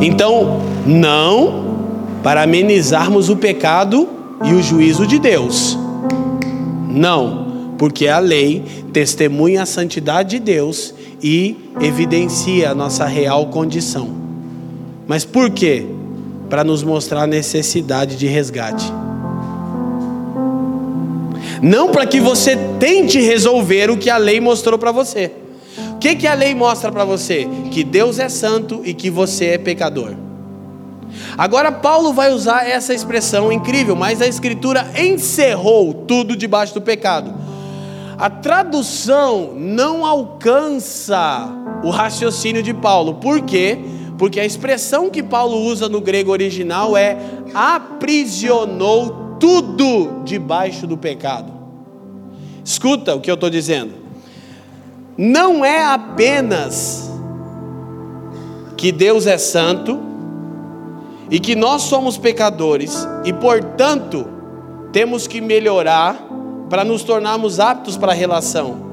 Então, não para amenizarmos o pecado e o juízo de Deus. Não, porque a lei testemunha a santidade de Deus e evidencia a nossa real condição. Mas por quê? Para nos mostrar a necessidade de resgate. Não para que você tente resolver o que a lei mostrou para você. O que, que a lei mostra para você? Que Deus é santo e que você é pecador. Agora, Paulo vai usar essa expressão incrível, mas a Escritura encerrou tudo debaixo do pecado. A tradução não alcança o raciocínio de Paulo, por quê? Porque a expressão que Paulo usa no grego original é aprisionou tudo debaixo do pecado. Escuta o que eu estou dizendo. Não é apenas que Deus é santo, e que nós somos pecadores e, portanto, temos que melhorar para nos tornarmos aptos para a relação.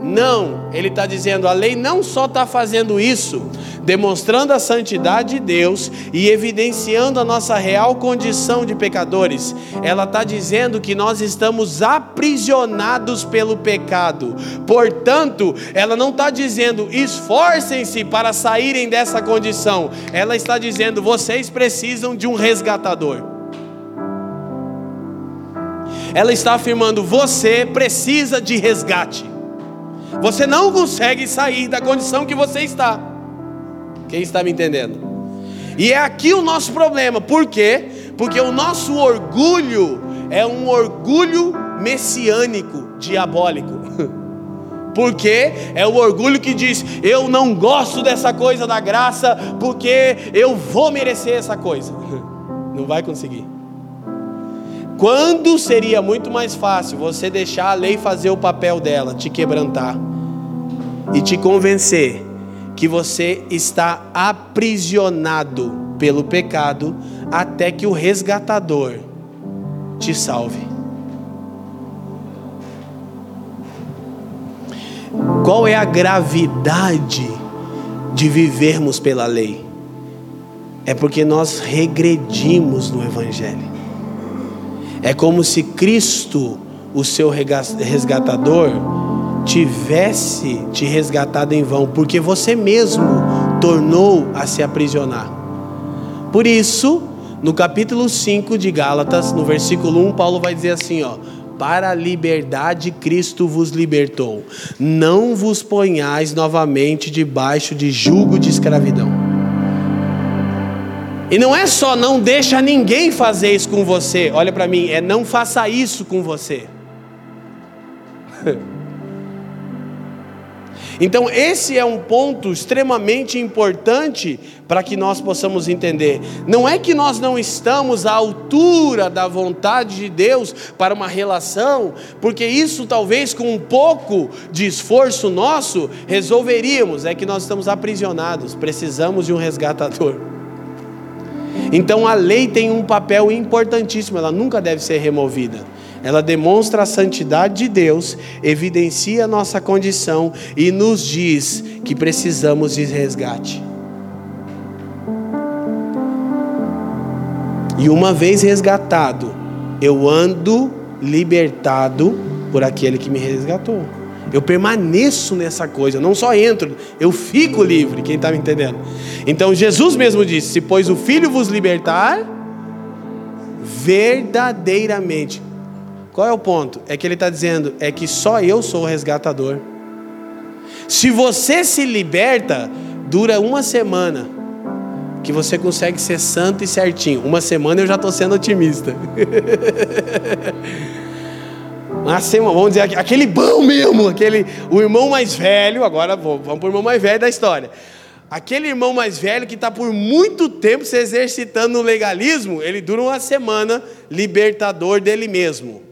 Não, ele está dizendo, a lei não só está fazendo isso, demonstrando a santidade de Deus e evidenciando a nossa real condição de pecadores, ela está dizendo que nós estamos aprisionados pelo pecado. Portanto, ela não está dizendo esforcem-se para saírem dessa condição, ela está dizendo vocês precisam de um resgatador. Ela está afirmando: você precisa de resgate. Você não consegue sair da condição que você está. Quem está me entendendo? E é aqui o nosso problema. Por quê? Porque o nosso orgulho é um orgulho messiânico, diabólico. Porque é o orgulho que diz: eu não gosto dessa coisa da graça, porque eu vou merecer essa coisa. Não vai conseguir. Quando seria muito mais fácil você deixar a lei fazer o papel dela, te quebrantar e te convencer que você está aprisionado pelo pecado até que o resgatador te salve. Qual é a gravidade de vivermos pela lei? É porque nós regredimos no Evangelho. É como se Cristo, o seu resgatador, tivesse te resgatado em vão, porque você mesmo tornou a se aprisionar. Por isso, no capítulo 5 de Gálatas, no versículo 1, Paulo vai dizer assim, ó: para a liberdade Cristo vos libertou. Não vos ponhais novamente debaixo de jugo de escravidão. E não é só não deixa ninguém fazer isso com você. Olha para mim, é não faça isso com você. Então, esse é um ponto extremamente importante para que nós possamos entender. Não é que nós não estamos à altura da vontade de Deus para uma relação, porque isso talvez com um pouco de esforço nosso resolveríamos, é que nós estamos aprisionados, precisamos de um resgatador. Então a lei tem um papel importantíssimo, ela nunca deve ser removida. Ela demonstra a santidade de Deus, evidencia a nossa condição e nos diz que precisamos de resgate. E uma vez resgatado, eu ando libertado por aquele que me resgatou. Eu permaneço nessa coisa, não só entro, eu fico livre. Quem está me entendendo? Então Jesus mesmo disse: Se pois o Filho vos libertar, verdadeiramente qual é o ponto? É que ele está dizendo é que só eu sou o resgatador. Se você se liberta, dura uma semana que você consegue ser santo e certinho. Uma semana eu já estou sendo otimista. Semana, vamos dizer, aquele bom mesmo, aquele, o irmão mais velho, agora vamos para o irmão mais velho da história. Aquele irmão mais velho que está por muito tempo se exercitando no legalismo, ele dura uma semana libertador dele mesmo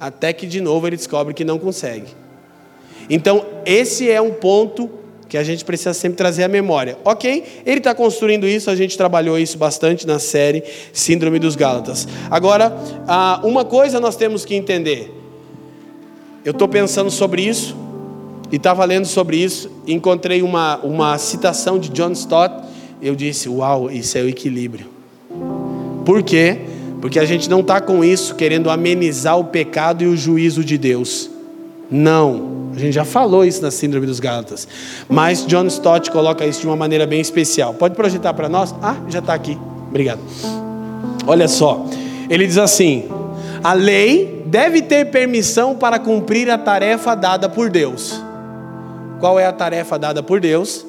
até que de novo ele descobre que não consegue. Então, esse é um ponto que a gente precisa sempre trazer à memória. Ok, ele está construindo isso, a gente trabalhou isso bastante na série Síndrome dos Gálatas. Agora, uma coisa nós temos que entender. Eu estou pensando sobre isso e estava lendo sobre isso, encontrei uma, uma citação de John Stott. Eu disse: Uau, isso é o equilíbrio. Por quê? Porque a gente não está com isso querendo amenizar o pecado e o juízo de Deus. Não, a gente já falou isso na Síndrome dos Gálatas. Mas John Stott coloca isso de uma maneira bem especial. Pode projetar para nós? Ah, já está aqui. Obrigado. Olha só, ele diz assim: a lei deve ter permissão para cumprir a tarefa dada por Deus. Qual é a tarefa dada por Deus?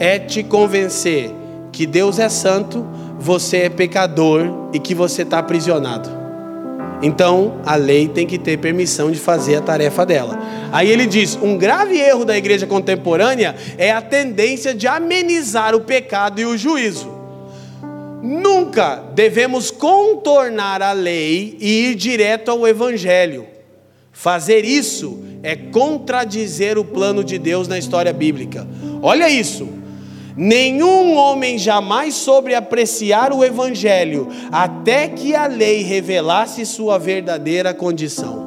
É te convencer que Deus é santo você é pecador e que você está aprisionado. Então, a lei tem que ter permissão de fazer a tarefa dela. Aí ele diz: um grave erro da igreja contemporânea é a tendência de amenizar o pecado e o juízo. Nunca devemos contornar a lei e ir direto ao evangelho. Fazer isso é contradizer o plano de Deus na história bíblica. Olha isso. Nenhum homem jamais soube apreciar o Evangelho, até que a lei revelasse sua verdadeira condição.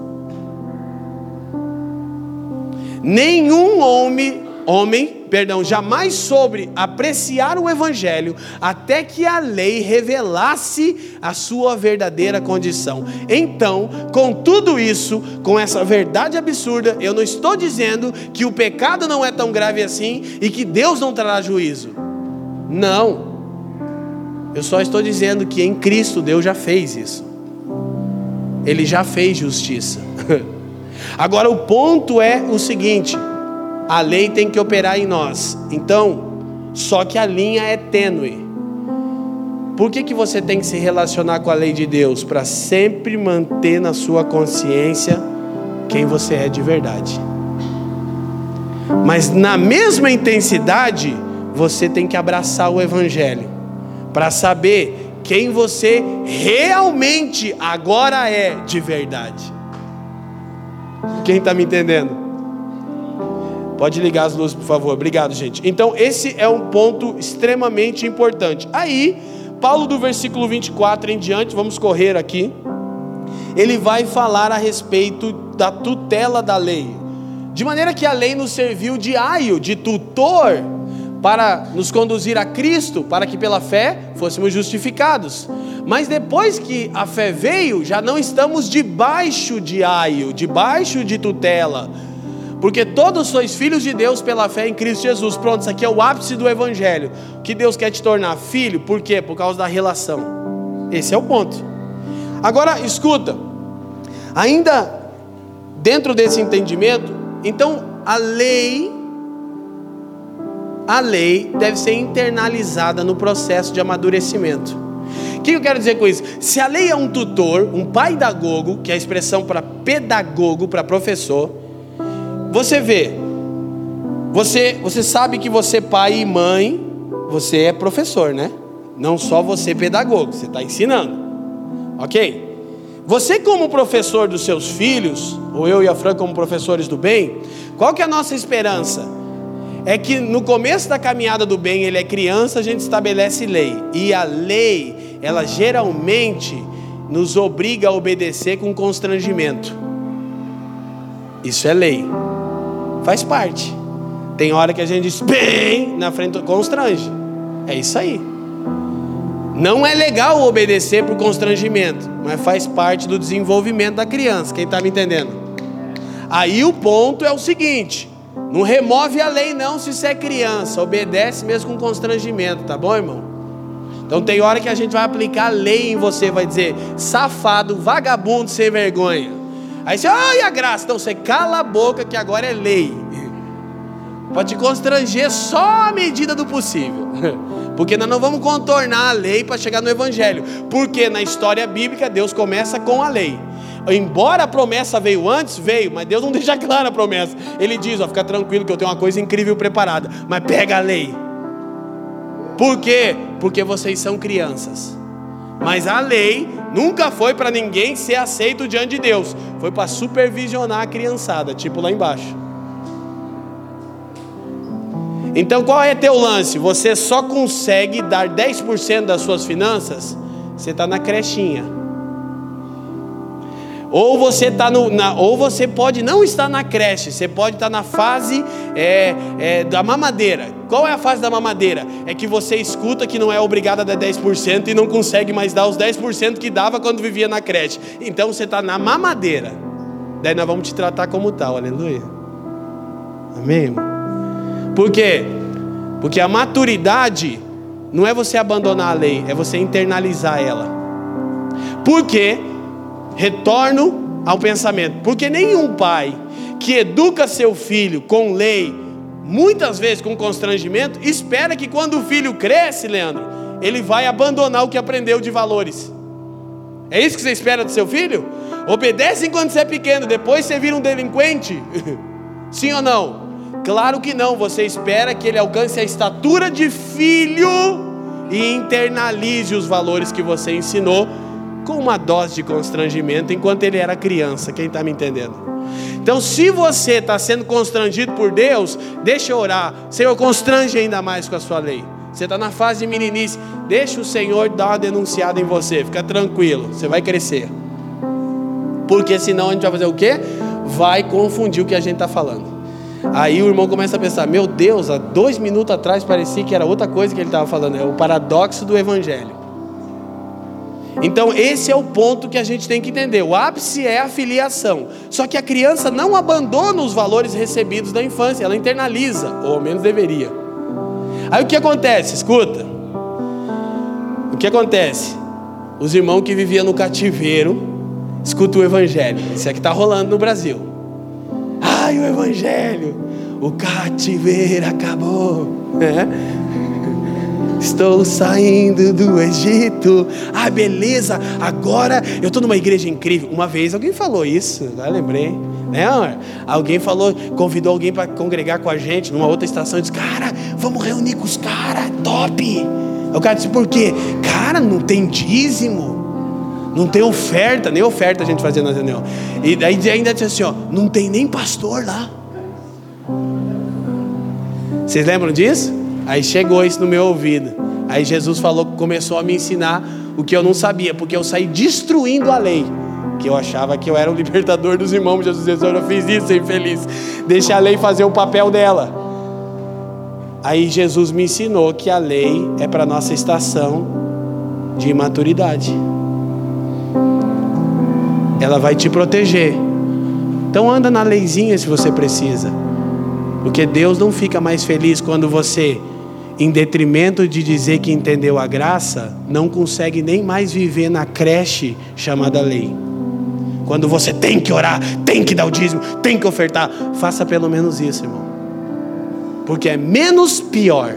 Nenhum homem, homem, perdão, jamais soube apreciar o evangelho até que a lei revelasse a sua verdadeira condição. Então, com tudo isso, com essa verdade absurda, eu não estou dizendo que o pecado não é tão grave assim e que Deus não trará juízo. Não. Eu só estou dizendo que em Cristo Deus já fez isso. Ele já fez justiça. Agora o ponto é o seguinte: a lei tem que operar em nós. Então, só que a linha é tênue. Por que, que você tem que se relacionar com a lei de Deus? Para sempre manter na sua consciência quem você é de verdade. Mas na mesma intensidade, você tem que abraçar o Evangelho para saber quem você realmente agora é de verdade. Quem está me entendendo? Pode ligar as luzes, por favor. Obrigado, gente. Então, esse é um ponto extremamente importante. Aí, Paulo, do versículo 24 em diante, vamos correr aqui. Ele vai falar a respeito da tutela da lei. De maneira que a lei nos serviu de aio, de tutor, para nos conduzir a Cristo, para que pela fé fôssemos justificados. Mas depois que a fé veio, já não estamos debaixo de aio, debaixo de tutela. Porque todos sois filhos de Deus pela fé em Cristo Jesus. Pronto, isso aqui é o ápice do Evangelho. Que Deus quer te tornar filho, por quê? Por causa da relação. Esse é o ponto. Agora, escuta. Ainda dentro desse entendimento, então a lei a lei deve ser internalizada no processo de amadurecimento. O que eu quero dizer com isso? Se a lei é um tutor, um pedagogo, que é a expressão para pedagogo, para professor, você vê, você, você sabe que você, pai e mãe, você é professor, né? Não só você, pedagogo, você está ensinando, ok? Você, como professor dos seus filhos, ou eu e a Fran, como professores do bem, qual que é a nossa esperança? é que no começo da caminhada do bem, ele é criança, a gente estabelece lei. E a lei, ela geralmente nos obriga a obedecer com constrangimento. Isso é lei. Faz parte. Tem hora que a gente diz bem na frente, constrange. É isso aí. Não é legal obedecer por constrangimento, mas faz parte do desenvolvimento da criança. Quem está me entendendo? Aí o ponto é o seguinte: não remove a lei, não, se você é criança. Obedece mesmo com constrangimento, tá bom, irmão? Então tem hora que a gente vai aplicar a lei em você, vai dizer, safado, vagabundo, sem vergonha. Aí você, ai a graça. Então você cala a boca que agora é lei. Pode te constranger só à medida do possível. Porque nós não vamos contornar a lei para chegar no evangelho. Porque na história bíblica Deus começa com a lei. Embora a promessa veio antes, veio, mas Deus não deixa clara a promessa. Ele diz: ó, fica tranquilo que eu tenho uma coisa incrível preparada, mas pega a lei. Por quê? Porque vocês são crianças. Mas a lei nunca foi para ninguém ser aceito diante de Deus, foi para supervisionar a criançada, tipo lá embaixo. Então qual é teu lance? Você só consegue dar 10% das suas finanças? Você está na crechinha. Ou você tá no, na, ou você pode não estar na creche, você pode estar na fase é, é, da mamadeira. Qual é a fase da mamadeira? É que você escuta que não é obrigado a dar 10% e não consegue mais dar os 10% que dava quando vivia na creche. Então você está na mamadeira. Daí nós vamos te tratar como tal, aleluia. Amém? Por quê? Porque a maturidade não é você abandonar a lei, é você internalizar ela. Por quê? Retorno ao pensamento, porque nenhum pai que educa seu filho com lei, muitas vezes com constrangimento, espera que quando o filho cresce, Leandro, ele vai abandonar o que aprendeu de valores. É isso que você espera do seu filho? Obedece enquanto você é pequeno, depois você vira um delinquente? Sim ou não? Claro que não, você espera que ele alcance a estatura de filho e internalize os valores que você ensinou com uma dose de constrangimento enquanto ele era criança. Quem está me entendendo? Então, se você está sendo constrangido por Deus, deixa eu orar. Senhor, constrange ainda mais com a sua lei. Você está na fase de meninice, deixa o Senhor dar uma denunciada em você. Fica tranquilo, você vai crescer. Porque senão a gente vai fazer o quê? Vai confundir o que a gente está falando. Aí o irmão começa a pensar: meu Deus, há dois minutos atrás parecia que era outra coisa que ele estava falando. É o paradoxo do Evangelho. Então, esse é o ponto que a gente tem que entender. O ápice é a filiação. Só que a criança não abandona os valores recebidos da infância, ela internaliza, ou ao menos deveria. Aí o que acontece? Escuta. O que acontece? Os irmãos que viviam no cativeiro escutam o evangelho. Isso é que está rolando no Brasil. Ai, o evangelho. O cativeiro acabou. É. Estou saindo do Egito. Ah, beleza. Agora eu estou numa igreja incrível. Uma vez alguém falou isso, agora lembrei. Né? Alguém falou, convidou alguém para congregar com a gente numa outra estação e disse: Cara, vamos reunir com os caras, top. O cara disse: Por quê? Cara, não tem dízimo. Não tem oferta, nem oferta a gente fazia na reunião. E daí ainda disse assim: ó, não tem nem pastor lá. Vocês lembram disso? Aí chegou isso no meu ouvido. Aí Jesus falou, começou a me ensinar o que eu não sabia, porque eu saí destruindo a lei. Que eu achava que eu era o libertador dos irmãos. Jesus disse: Eu fiz isso, infeliz. Deixa a lei fazer o papel dela. Aí Jesus me ensinou que a lei é para nossa estação de imaturidade. Ela vai te proteger. Então anda na leizinha se você precisa. Porque Deus não fica mais feliz quando você, em detrimento de dizer que entendeu a graça, não consegue nem mais viver na creche chamada lei. Quando você tem que orar, tem que dar o dízimo, tem que ofertar, faça pelo menos isso, irmão. Porque é menos pior.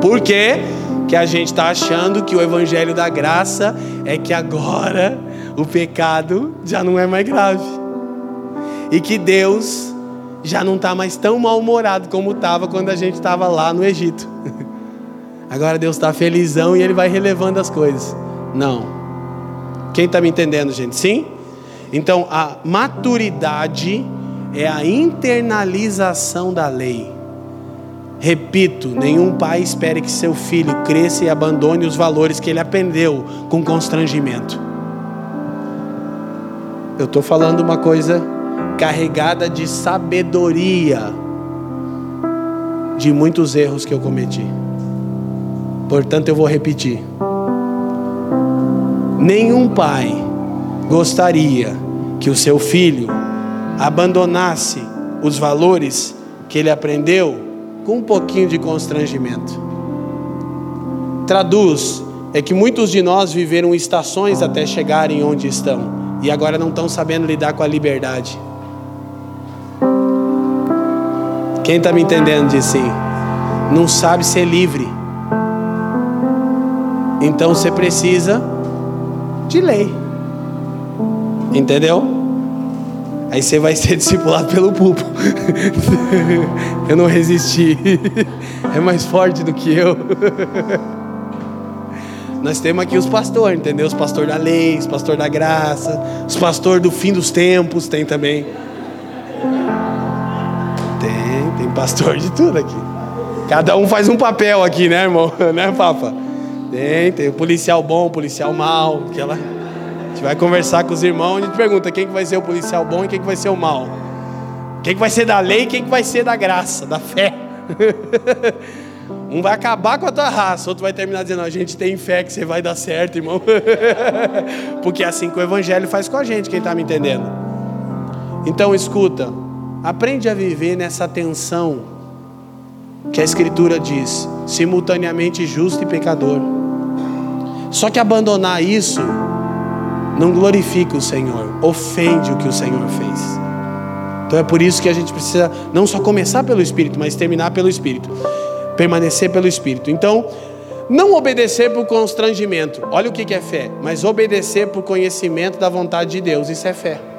Por quê? que a gente está achando que o evangelho da graça é que agora o pecado já não é mais grave e que Deus já não está mais tão mal-humorado como estava quando a gente estava lá no Egito. Agora Deus está felizão e Ele vai relevando as coisas. Não. Quem está me entendendo, gente? Sim? Então, a maturidade é a internalização da lei. Repito, nenhum pai espere que seu filho cresça e abandone os valores que ele aprendeu com constrangimento. Eu estou falando uma coisa carregada de sabedoria de muitos erros que eu cometi. Portanto, eu vou repetir. Nenhum pai gostaria que o seu filho abandonasse os valores que ele aprendeu com um pouquinho de constrangimento. Traduz é que muitos de nós viveram estações até chegarem onde estão e agora não estão sabendo lidar com a liberdade. Quem está me entendendo diz sim? Não sabe ser livre. Então você precisa de lei. Entendeu? Aí você vai ser discipulado pelo pulpo. eu não resisti. É mais forte do que eu. Nós temos aqui os pastores, entendeu? Os pastores da lei, os pastores da graça, os pastores do fim dos tempos, tem também. Tem, tem pastor de tudo aqui. Cada um faz um papel aqui, né, irmão? Né, Papa? Tem, tem policial bom, policial mal, aquela gente vai conversar com os irmãos, a gente pergunta quem que vai ser o policial bom e quem que vai ser o mal. Quem que vai ser da lei e quem que vai ser da graça, da fé. Um vai acabar com a tua raça, outro vai terminar dizendo: a gente tem fé que você vai dar certo, irmão. Porque é assim que o Evangelho faz com a gente, quem está me entendendo? Então, escuta, aprende a viver nessa tensão que a Escritura diz: simultaneamente justo e pecador. Só que abandonar isso não glorifica o Senhor, ofende o que o Senhor fez. Então é por isso que a gente precisa não só começar pelo Espírito, mas terminar pelo Espírito, permanecer pelo Espírito. Então, não obedecer por constrangimento, olha o que é fé, mas obedecer por conhecimento da vontade de Deus, isso é fé.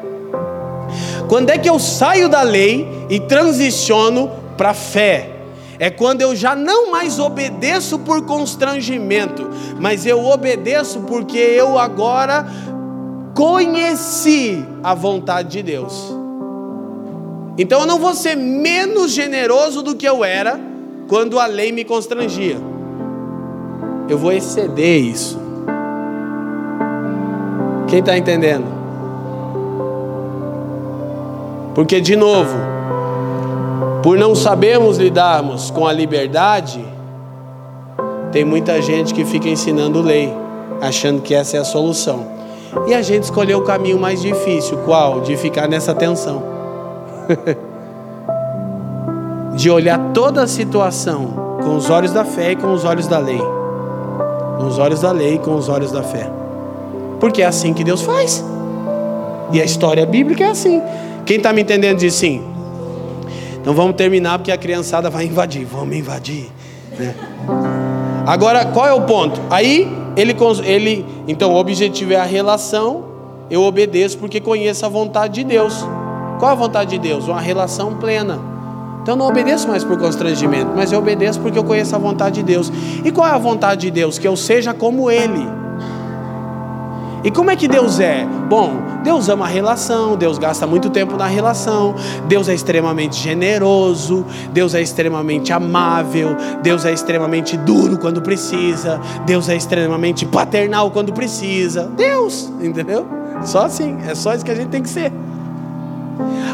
Quando é que eu saio da lei e transiciono para fé? É quando eu já não mais obedeço por constrangimento, mas eu obedeço porque eu agora conheci a vontade de Deus. Então eu não vou ser menos generoso do que eu era quando a lei me constrangia. Eu vou exceder isso. Quem está entendendo? Porque, de novo, por não sabermos lidarmos com a liberdade, tem muita gente que fica ensinando lei, achando que essa é a solução. E a gente escolheu o caminho mais difícil, qual? De ficar nessa tensão. de olhar toda a situação com os olhos da fé e com os olhos da lei. Com os olhos da lei e com os olhos da fé. Porque é assim que Deus faz. E a história bíblica é assim. Quem está me entendendo diz sim. Então vamos terminar porque a criançada vai invadir. Vamos invadir. É. Agora, qual é o ponto? Aí ele, ele, então o objetivo é a relação. Eu obedeço porque conheço a vontade de Deus. Qual é a vontade de Deus? Uma relação plena. Então eu não obedeço mais por constrangimento, mas eu obedeço porque eu conheço a vontade de Deus. E qual é a vontade de Deus? Que eu seja como Ele. E como é que Deus é? Bom, Deus ama a relação, Deus gasta muito tempo na relação, Deus é extremamente generoso, Deus é extremamente amável, Deus é extremamente duro quando precisa, Deus é extremamente paternal quando precisa. Deus, entendeu? Só assim, é só isso que a gente tem que ser.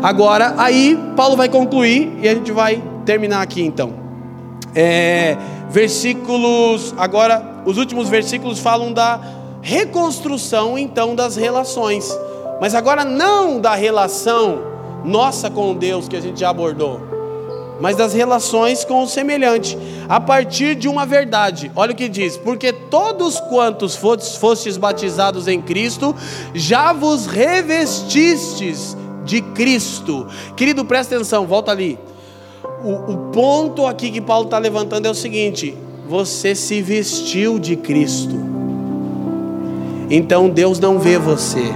Agora, aí Paulo vai concluir e a gente vai terminar aqui então. É, versículos, agora, os últimos versículos falam da reconstrução então das relações, mas agora não da relação nossa com Deus que a gente já abordou, mas das relações com o semelhante, a partir de uma verdade. Olha o que diz: porque todos quantos fostes batizados em Cristo, já vos revestistes de Cristo. Querido, presta atenção, volta ali. O, o ponto aqui que Paulo está levantando é o seguinte: você se vestiu de Cristo. Então Deus não vê você.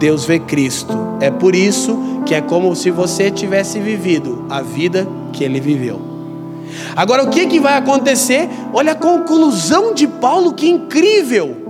Deus vê Cristo. É por isso que é como se você tivesse vivido a vida que ele viveu. Agora o que, que vai acontecer? Olha a conclusão de Paulo, que incrível!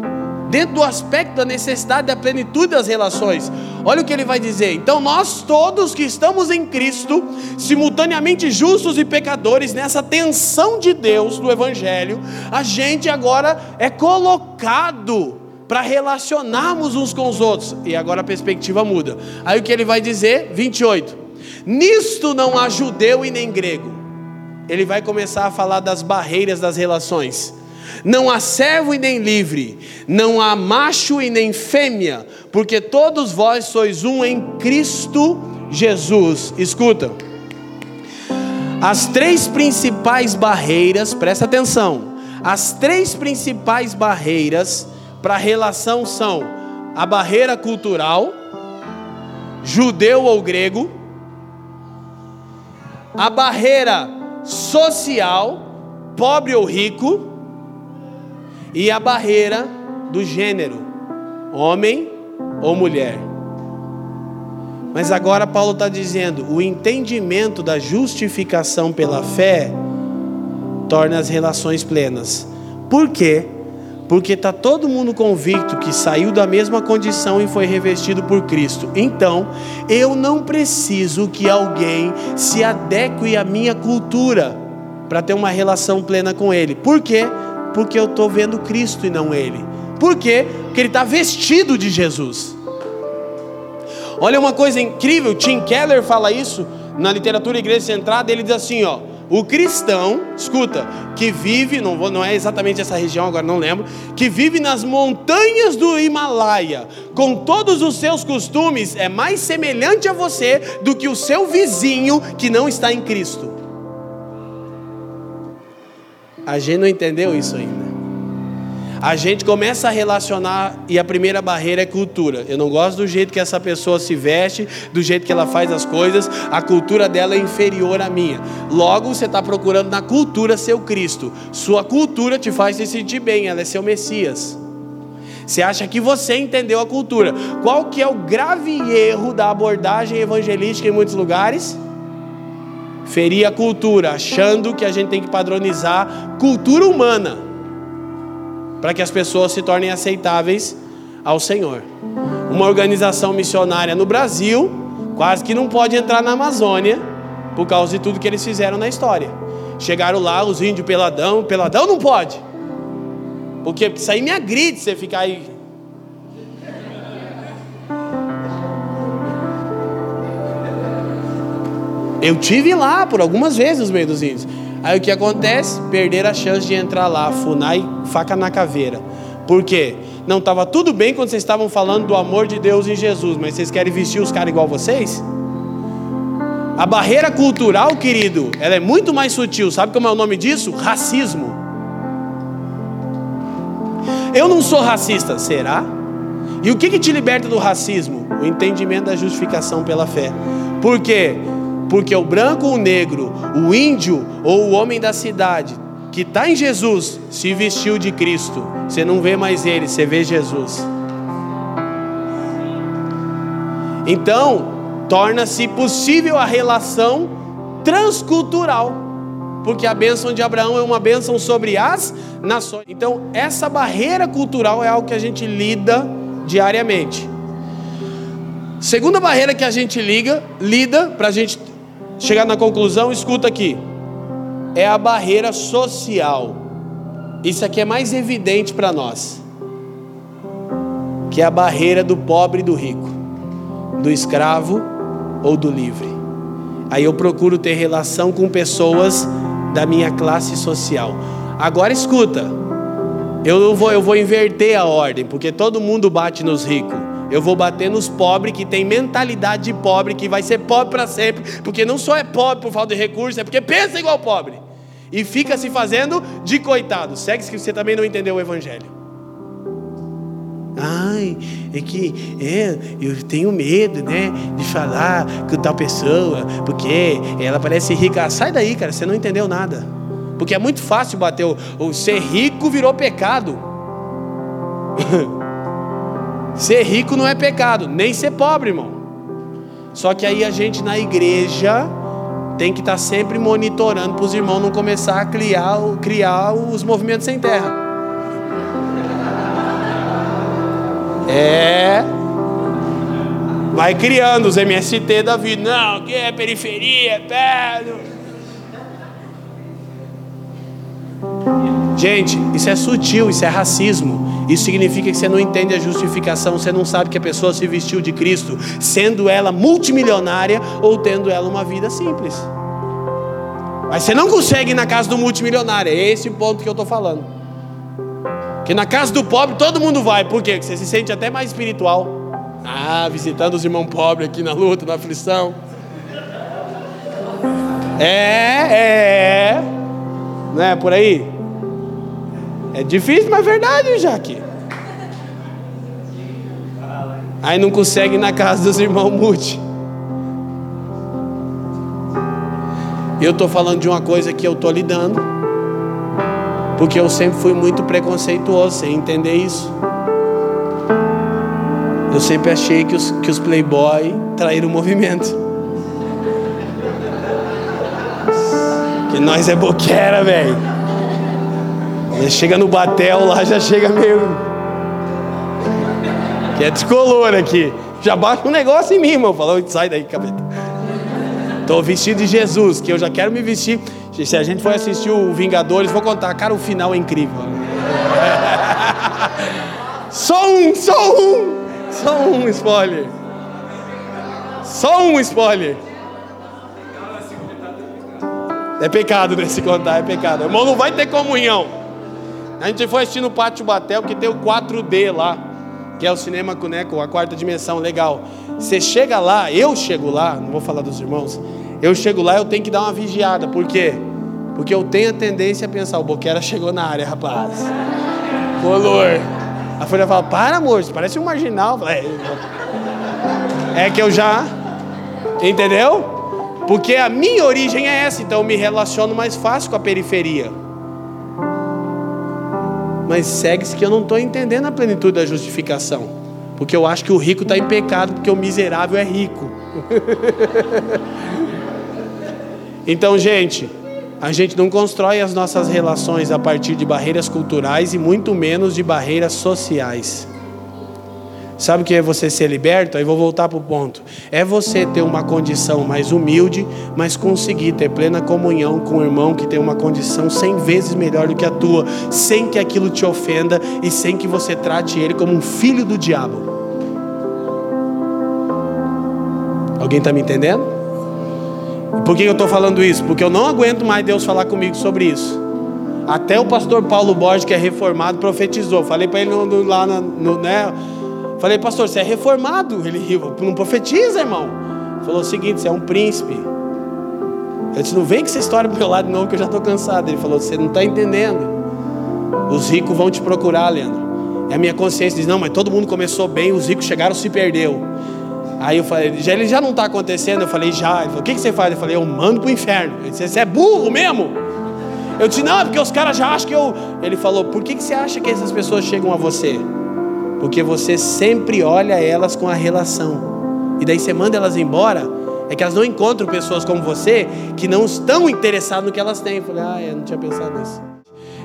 dentro do aspecto da necessidade da plenitude das relações. Olha o que ele vai dizer. Então, nós todos que estamos em Cristo, simultaneamente justos e pecadores, nessa tensão de Deus do Evangelho, a gente agora é colocado para relacionarmos uns com os outros. E agora a perspectiva muda. Aí o que ele vai dizer? 28. Nisto não há judeu e nem grego. Ele vai começar a falar das barreiras das relações. Não há servo e nem livre, não há macho e nem fêmea, porque todos vós sois um em Cristo Jesus. Escuta. As três principais barreiras, presta atenção. As três principais barreiras para a relação são a barreira cultural, judeu ou grego, a barreira social, pobre ou rico, e a barreira do gênero, homem ou mulher. Mas agora Paulo está dizendo: o entendimento da justificação pela fé torna as relações plenas. Por quê? Porque está todo mundo convicto que saiu da mesma condição e foi revestido por Cristo. Então, eu não preciso que alguém se adeque à minha cultura para ter uma relação plena com Ele. Por quê? Porque eu estou vendo Cristo e não Ele. Por quê? Porque ele está vestido de Jesus. Olha uma coisa incrível, Tim Keller fala isso na literatura Igreja Centrada, ele diz assim, ó, o cristão, escuta, que vive, não, vou, não é exatamente essa região, agora não lembro, que vive nas montanhas do Himalaia, com todos os seus costumes, é mais semelhante a você do que o seu vizinho que não está em Cristo. A gente não entendeu isso ainda. A gente começa a relacionar e a primeira barreira é cultura. Eu não gosto do jeito que essa pessoa se veste, do jeito que ela faz as coisas, a cultura dela é inferior à minha. Logo, você está procurando na cultura seu Cristo. Sua cultura te faz se sentir bem, ela é seu Messias. Você acha que você entendeu a cultura. Qual que é o grave erro da abordagem evangelística em muitos lugares? Ferir a cultura, achando que a gente tem que padronizar cultura humana para que as pessoas se tornem aceitáveis ao Senhor. Uma organização missionária no Brasil quase que não pode entrar na Amazônia por causa de tudo que eles fizeram na história. Chegaram lá os índios peladão, peladão não pode. Porque isso aí me agride você ficar aí Eu tive lá por algumas vezes os meio dos índios. Aí o que acontece? Perder a chance de entrar lá, funai, faca na caveira. Por quê? Não estava tudo bem quando vocês estavam falando do amor de Deus em Jesus, mas vocês querem vestir os caras igual vocês? A barreira cultural, querido, ela é muito mais sutil. Sabe como é o nome disso? Racismo. Eu não sou racista, será? E o que, que te liberta do racismo? O entendimento da justificação pela fé. Por quê? Porque o branco, o negro, o índio ou o homem da cidade que está em Jesus se vestiu de Cristo. Você não vê mais ele, você vê Jesus. Então, torna-se possível a relação transcultural, porque a bênção de Abraão é uma bênção sobre as nações. Então, essa barreira cultural é algo que a gente lida diariamente. Segunda barreira que a gente liga, lida para a gente chegar na conclusão, escuta aqui, é a barreira social. Isso aqui é mais evidente para nós, que é a barreira do pobre e do rico do escravo ou do livre. Aí eu procuro ter relação com pessoas da minha classe social. Agora escuta, eu vou, eu vou inverter a ordem, porque todo mundo bate nos ricos. Eu vou bater nos pobres que tem mentalidade de pobre, que vai ser pobre para sempre, porque não só é pobre por falta de recursos, é porque pensa igual pobre. E fica se fazendo de coitado. Segue que você também não entendeu o evangelho. Ai, é que é, eu tenho medo, né, de falar com tal pessoa, porque ela parece rica. Sai daí, cara, você não entendeu nada. Porque é muito fácil bater o, o ser rico virou pecado. ser rico não é pecado, nem ser pobre, irmão. Só que aí a gente na igreja tem que estar tá sempre monitorando para os irmãos não começar a criar, criar os movimentos sem terra. É. Vai criando os MST da vida. Não, que é periferia, é perto. Gente, isso é sutil, isso é racismo. Isso significa que você não entende a justificação, você não sabe que a pessoa se vestiu de Cristo, sendo ela multimilionária ou tendo ela uma vida simples. Mas você não consegue ir na casa do multimilionário, é esse o ponto que eu estou falando. Que na casa do pobre todo mundo vai. Por quê? Porque você se sente até mais espiritual. Ah, visitando os irmãos pobres aqui na luta, na aflição. É, é. Não é por aí? É difícil, mas é verdade, Jaque. Aí não consegue ir na casa dos irmãos multi. Eu estou falando de uma coisa que eu estou lidando. Porque eu sempre fui muito preconceituoso, sem entender isso. Eu sempre achei que os, que os playboy traíram o movimento. Que nós é boquera, velho. Chega no batel lá, já chega meio. Que é descolor aqui. Já baixa um negócio em mim, irmão. Falou, sai daí, capeta. Tô vestido de Jesus, que eu já quero me vestir. Se a gente for assistir o Vingadores, vou contar, cara, o final é incrível. só um, só um, só um spoiler. Só um spoiler. É pecado, né? Se contar, é pecado. Irmão, não vai ter comunhão. A gente foi assistir no Pátio Batel, que tem o 4D lá, que é o cinema com né, a quarta dimensão, legal. Você chega lá, eu chego lá, não vou falar dos irmãos, eu chego lá, eu tenho que dar uma vigiada. Por quê? Porque eu tenho a tendência a pensar, o Boquera chegou na área, rapaz. Color. A folha fala, para amor, parece um marginal. É, é que eu já. Entendeu? Porque a minha origem é essa, então eu me relaciono mais fácil com a periferia. Mas segue-se que eu não estou entendendo a plenitude da justificação. Porque eu acho que o rico está em pecado, porque o miserável é rico. Então, gente, a gente não constrói as nossas relações a partir de barreiras culturais e muito menos de barreiras sociais. Sabe o que é você ser liberto? Aí vou voltar para o ponto. É você ter uma condição mais humilde, mas conseguir ter plena comunhão com o irmão que tem uma condição cem vezes melhor do que a tua, sem que aquilo te ofenda e sem que você trate ele como um filho do diabo. Alguém está me entendendo? Por que eu estou falando isso? Porque eu não aguento mais Deus falar comigo sobre isso. Até o pastor Paulo Borges, que é reformado, profetizou. Falei para ele no, lá no, né? Falei, pastor, você é reformado? Ele riu, não profetiza, irmão. Falou o seguinte: você é um príncipe. Eu disse, não vem com essa história pro meu lado novo que eu já estou cansado. Ele falou, você não está entendendo. Os ricos vão te procurar, Leandro. É a minha consciência diz, não, mas todo mundo começou bem, os ricos chegaram, se perdeu. Aí eu falei, já, ele já não está acontecendo? Eu falei, já. Ele falou, o que, que você faz? Eu falei, eu mando pro inferno. Ele disse, você é burro mesmo? Eu disse, não, é porque os caras já acham que eu. Ele falou, por que, que você acha que essas pessoas chegam a você? Porque você sempre olha elas com a relação. E daí você manda elas embora. É que elas não encontram pessoas como você que não estão interessadas no que elas têm. Eu falei, ah, eu não tinha pensado nisso.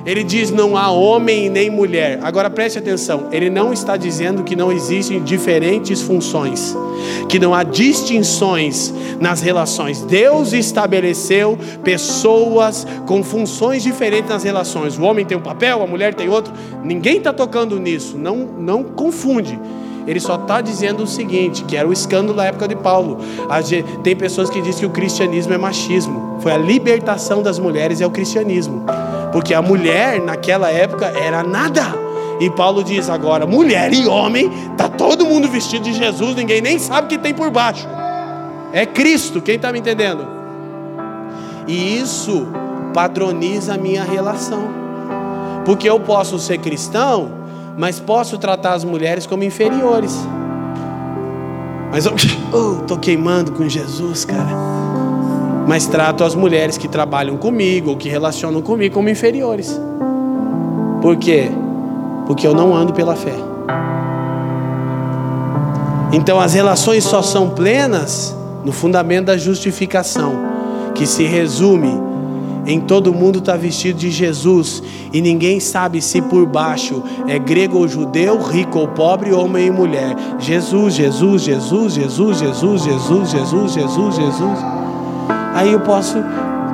Ele diz: não há homem nem mulher. Agora preste atenção: ele não está dizendo que não existem diferentes funções, que não há distinções nas relações. Deus estabeleceu pessoas com funções diferentes nas relações. O homem tem um papel, a mulher tem outro. Ninguém está tocando nisso, não, não confunde. Ele só está dizendo o seguinte, que era o escândalo da época de Paulo. Tem pessoas que dizem que o cristianismo é machismo. Foi a libertação das mulheres é o cristianismo. Porque a mulher naquela época era nada. E Paulo diz agora: mulher e homem, tá todo mundo vestido de Jesus, ninguém nem sabe o que tem por baixo. É Cristo, quem está me entendendo? E isso padroniza a minha relação. Porque eu posso ser cristão, mas posso tratar as mulheres como inferiores. Mas eu estou oh, queimando com Jesus, cara mas trato as mulheres que trabalham comigo ou que relacionam comigo como inferiores. Por quê? Porque eu não ando pela fé. Então as relações só são plenas no fundamento da justificação, que se resume em todo mundo está vestido de Jesus e ninguém sabe se por baixo é grego ou judeu, rico ou pobre, homem e mulher. Jesus, Jesus, Jesus, Jesus, Jesus, Jesus, Jesus, Jesus, Jesus aí eu posso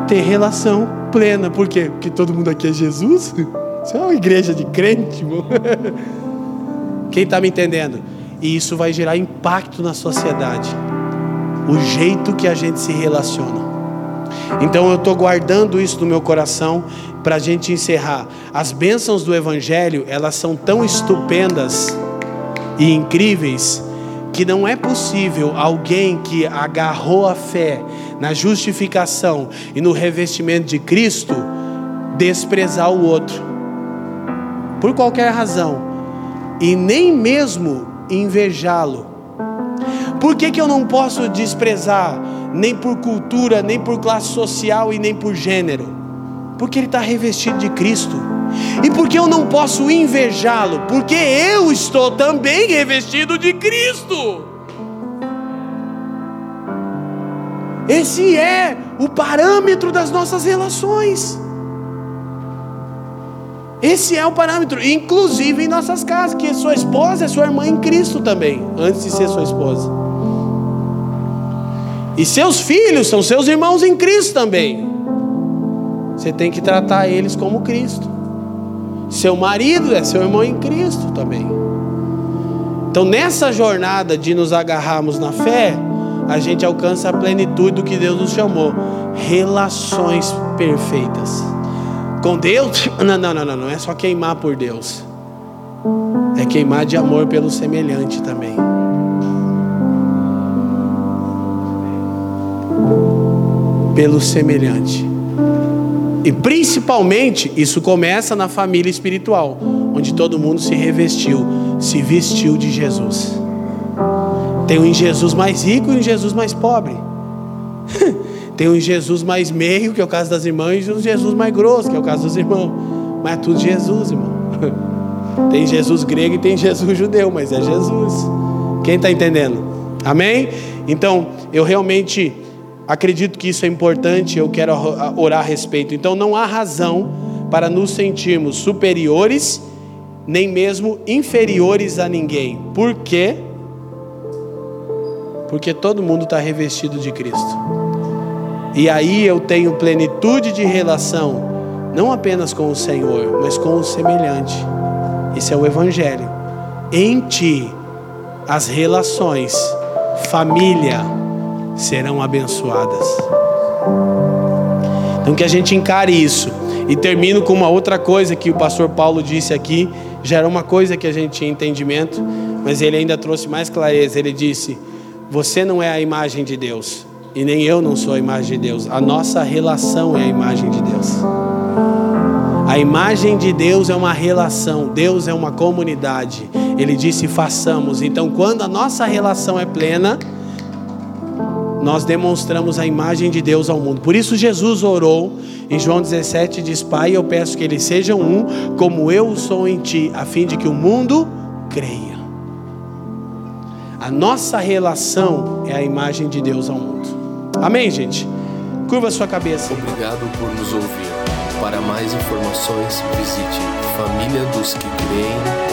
ter relação plena. Por quê? Porque todo mundo aqui é Jesus? Isso é uma igreja de crente, irmão. Quem está me entendendo? E isso vai gerar impacto na sociedade. O jeito que a gente se relaciona. Então eu estou guardando isso no meu coração para a gente encerrar. As bênçãos do Evangelho, elas são tão estupendas e incríveis que não é possível alguém que agarrou a fé na justificação e no revestimento de Cristo desprezar o outro, por qualquer razão, e nem mesmo invejá-lo. Por que, que eu não posso desprezar, nem por cultura, nem por classe social e nem por gênero? Porque ele está revestido de Cristo. E por que eu não posso invejá-lo? Porque eu estou também revestido de Cristo. Esse é o parâmetro das nossas relações. Esse é o parâmetro, inclusive em nossas casas, que sua esposa é sua irmã em Cristo também, antes de ser sua esposa. E seus filhos são seus irmãos em Cristo também. Você tem que tratar eles como Cristo. Seu marido é seu irmão em Cristo também. Então, nessa jornada de nos agarrarmos na fé, a gente alcança a plenitude do que Deus nos chamou relações perfeitas. Com Deus, não, não, não, não, é só queimar por Deus, é queimar de amor pelo semelhante também. Pelo semelhante. E principalmente isso começa na família espiritual, onde todo mundo se revestiu, se vestiu de Jesus. Tem um Jesus mais rico e um Jesus mais pobre. Tem um Jesus mais meio, que é o caso das irmãs, e um Jesus mais grosso, que é o caso dos irmãos. Mas é tudo Jesus, irmão. Tem Jesus grego e tem Jesus judeu, mas é Jesus. Quem está entendendo? Amém? Então, eu realmente Acredito que isso é importante, eu quero orar a respeito. Então não há razão para nos sentirmos superiores, nem mesmo inferiores a ninguém. Por quê? Porque todo mundo está revestido de Cristo. E aí eu tenho plenitude de relação, não apenas com o Senhor, mas com o semelhante. Esse é o Evangelho. Em ti, as relações, família, serão abençoadas. Então que a gente encare isso. E termino com uma outra coisa que o pastor Paulo disse aqui, já era uma coisa que a gente tinha entendimento, mas ele ainda trouxe mais clareza. Ele disse: Você não é a imagem de Deus, e nem eu não sou a imagem de Deus. A nossa relação é a imagem de Deus. A imagem de Deus é uma relação, Deus é uma comunidade, Ele disse: façamos. Então, quando a nossa relação é plena, nós demonstramos a imagem de Deus ao mundo. Por isso, Jesus orou em João 17: diz, Pai, eu peço que eles sejam um, como eu sou em ti, a fim de que o mundo creia. A nossa relação é a imagem de Deus ao mundo. Amém, gente? Curva sua cabeça.
Obrigado por nos ouvir. Para mais informações, visite famíliadosquecreem.com.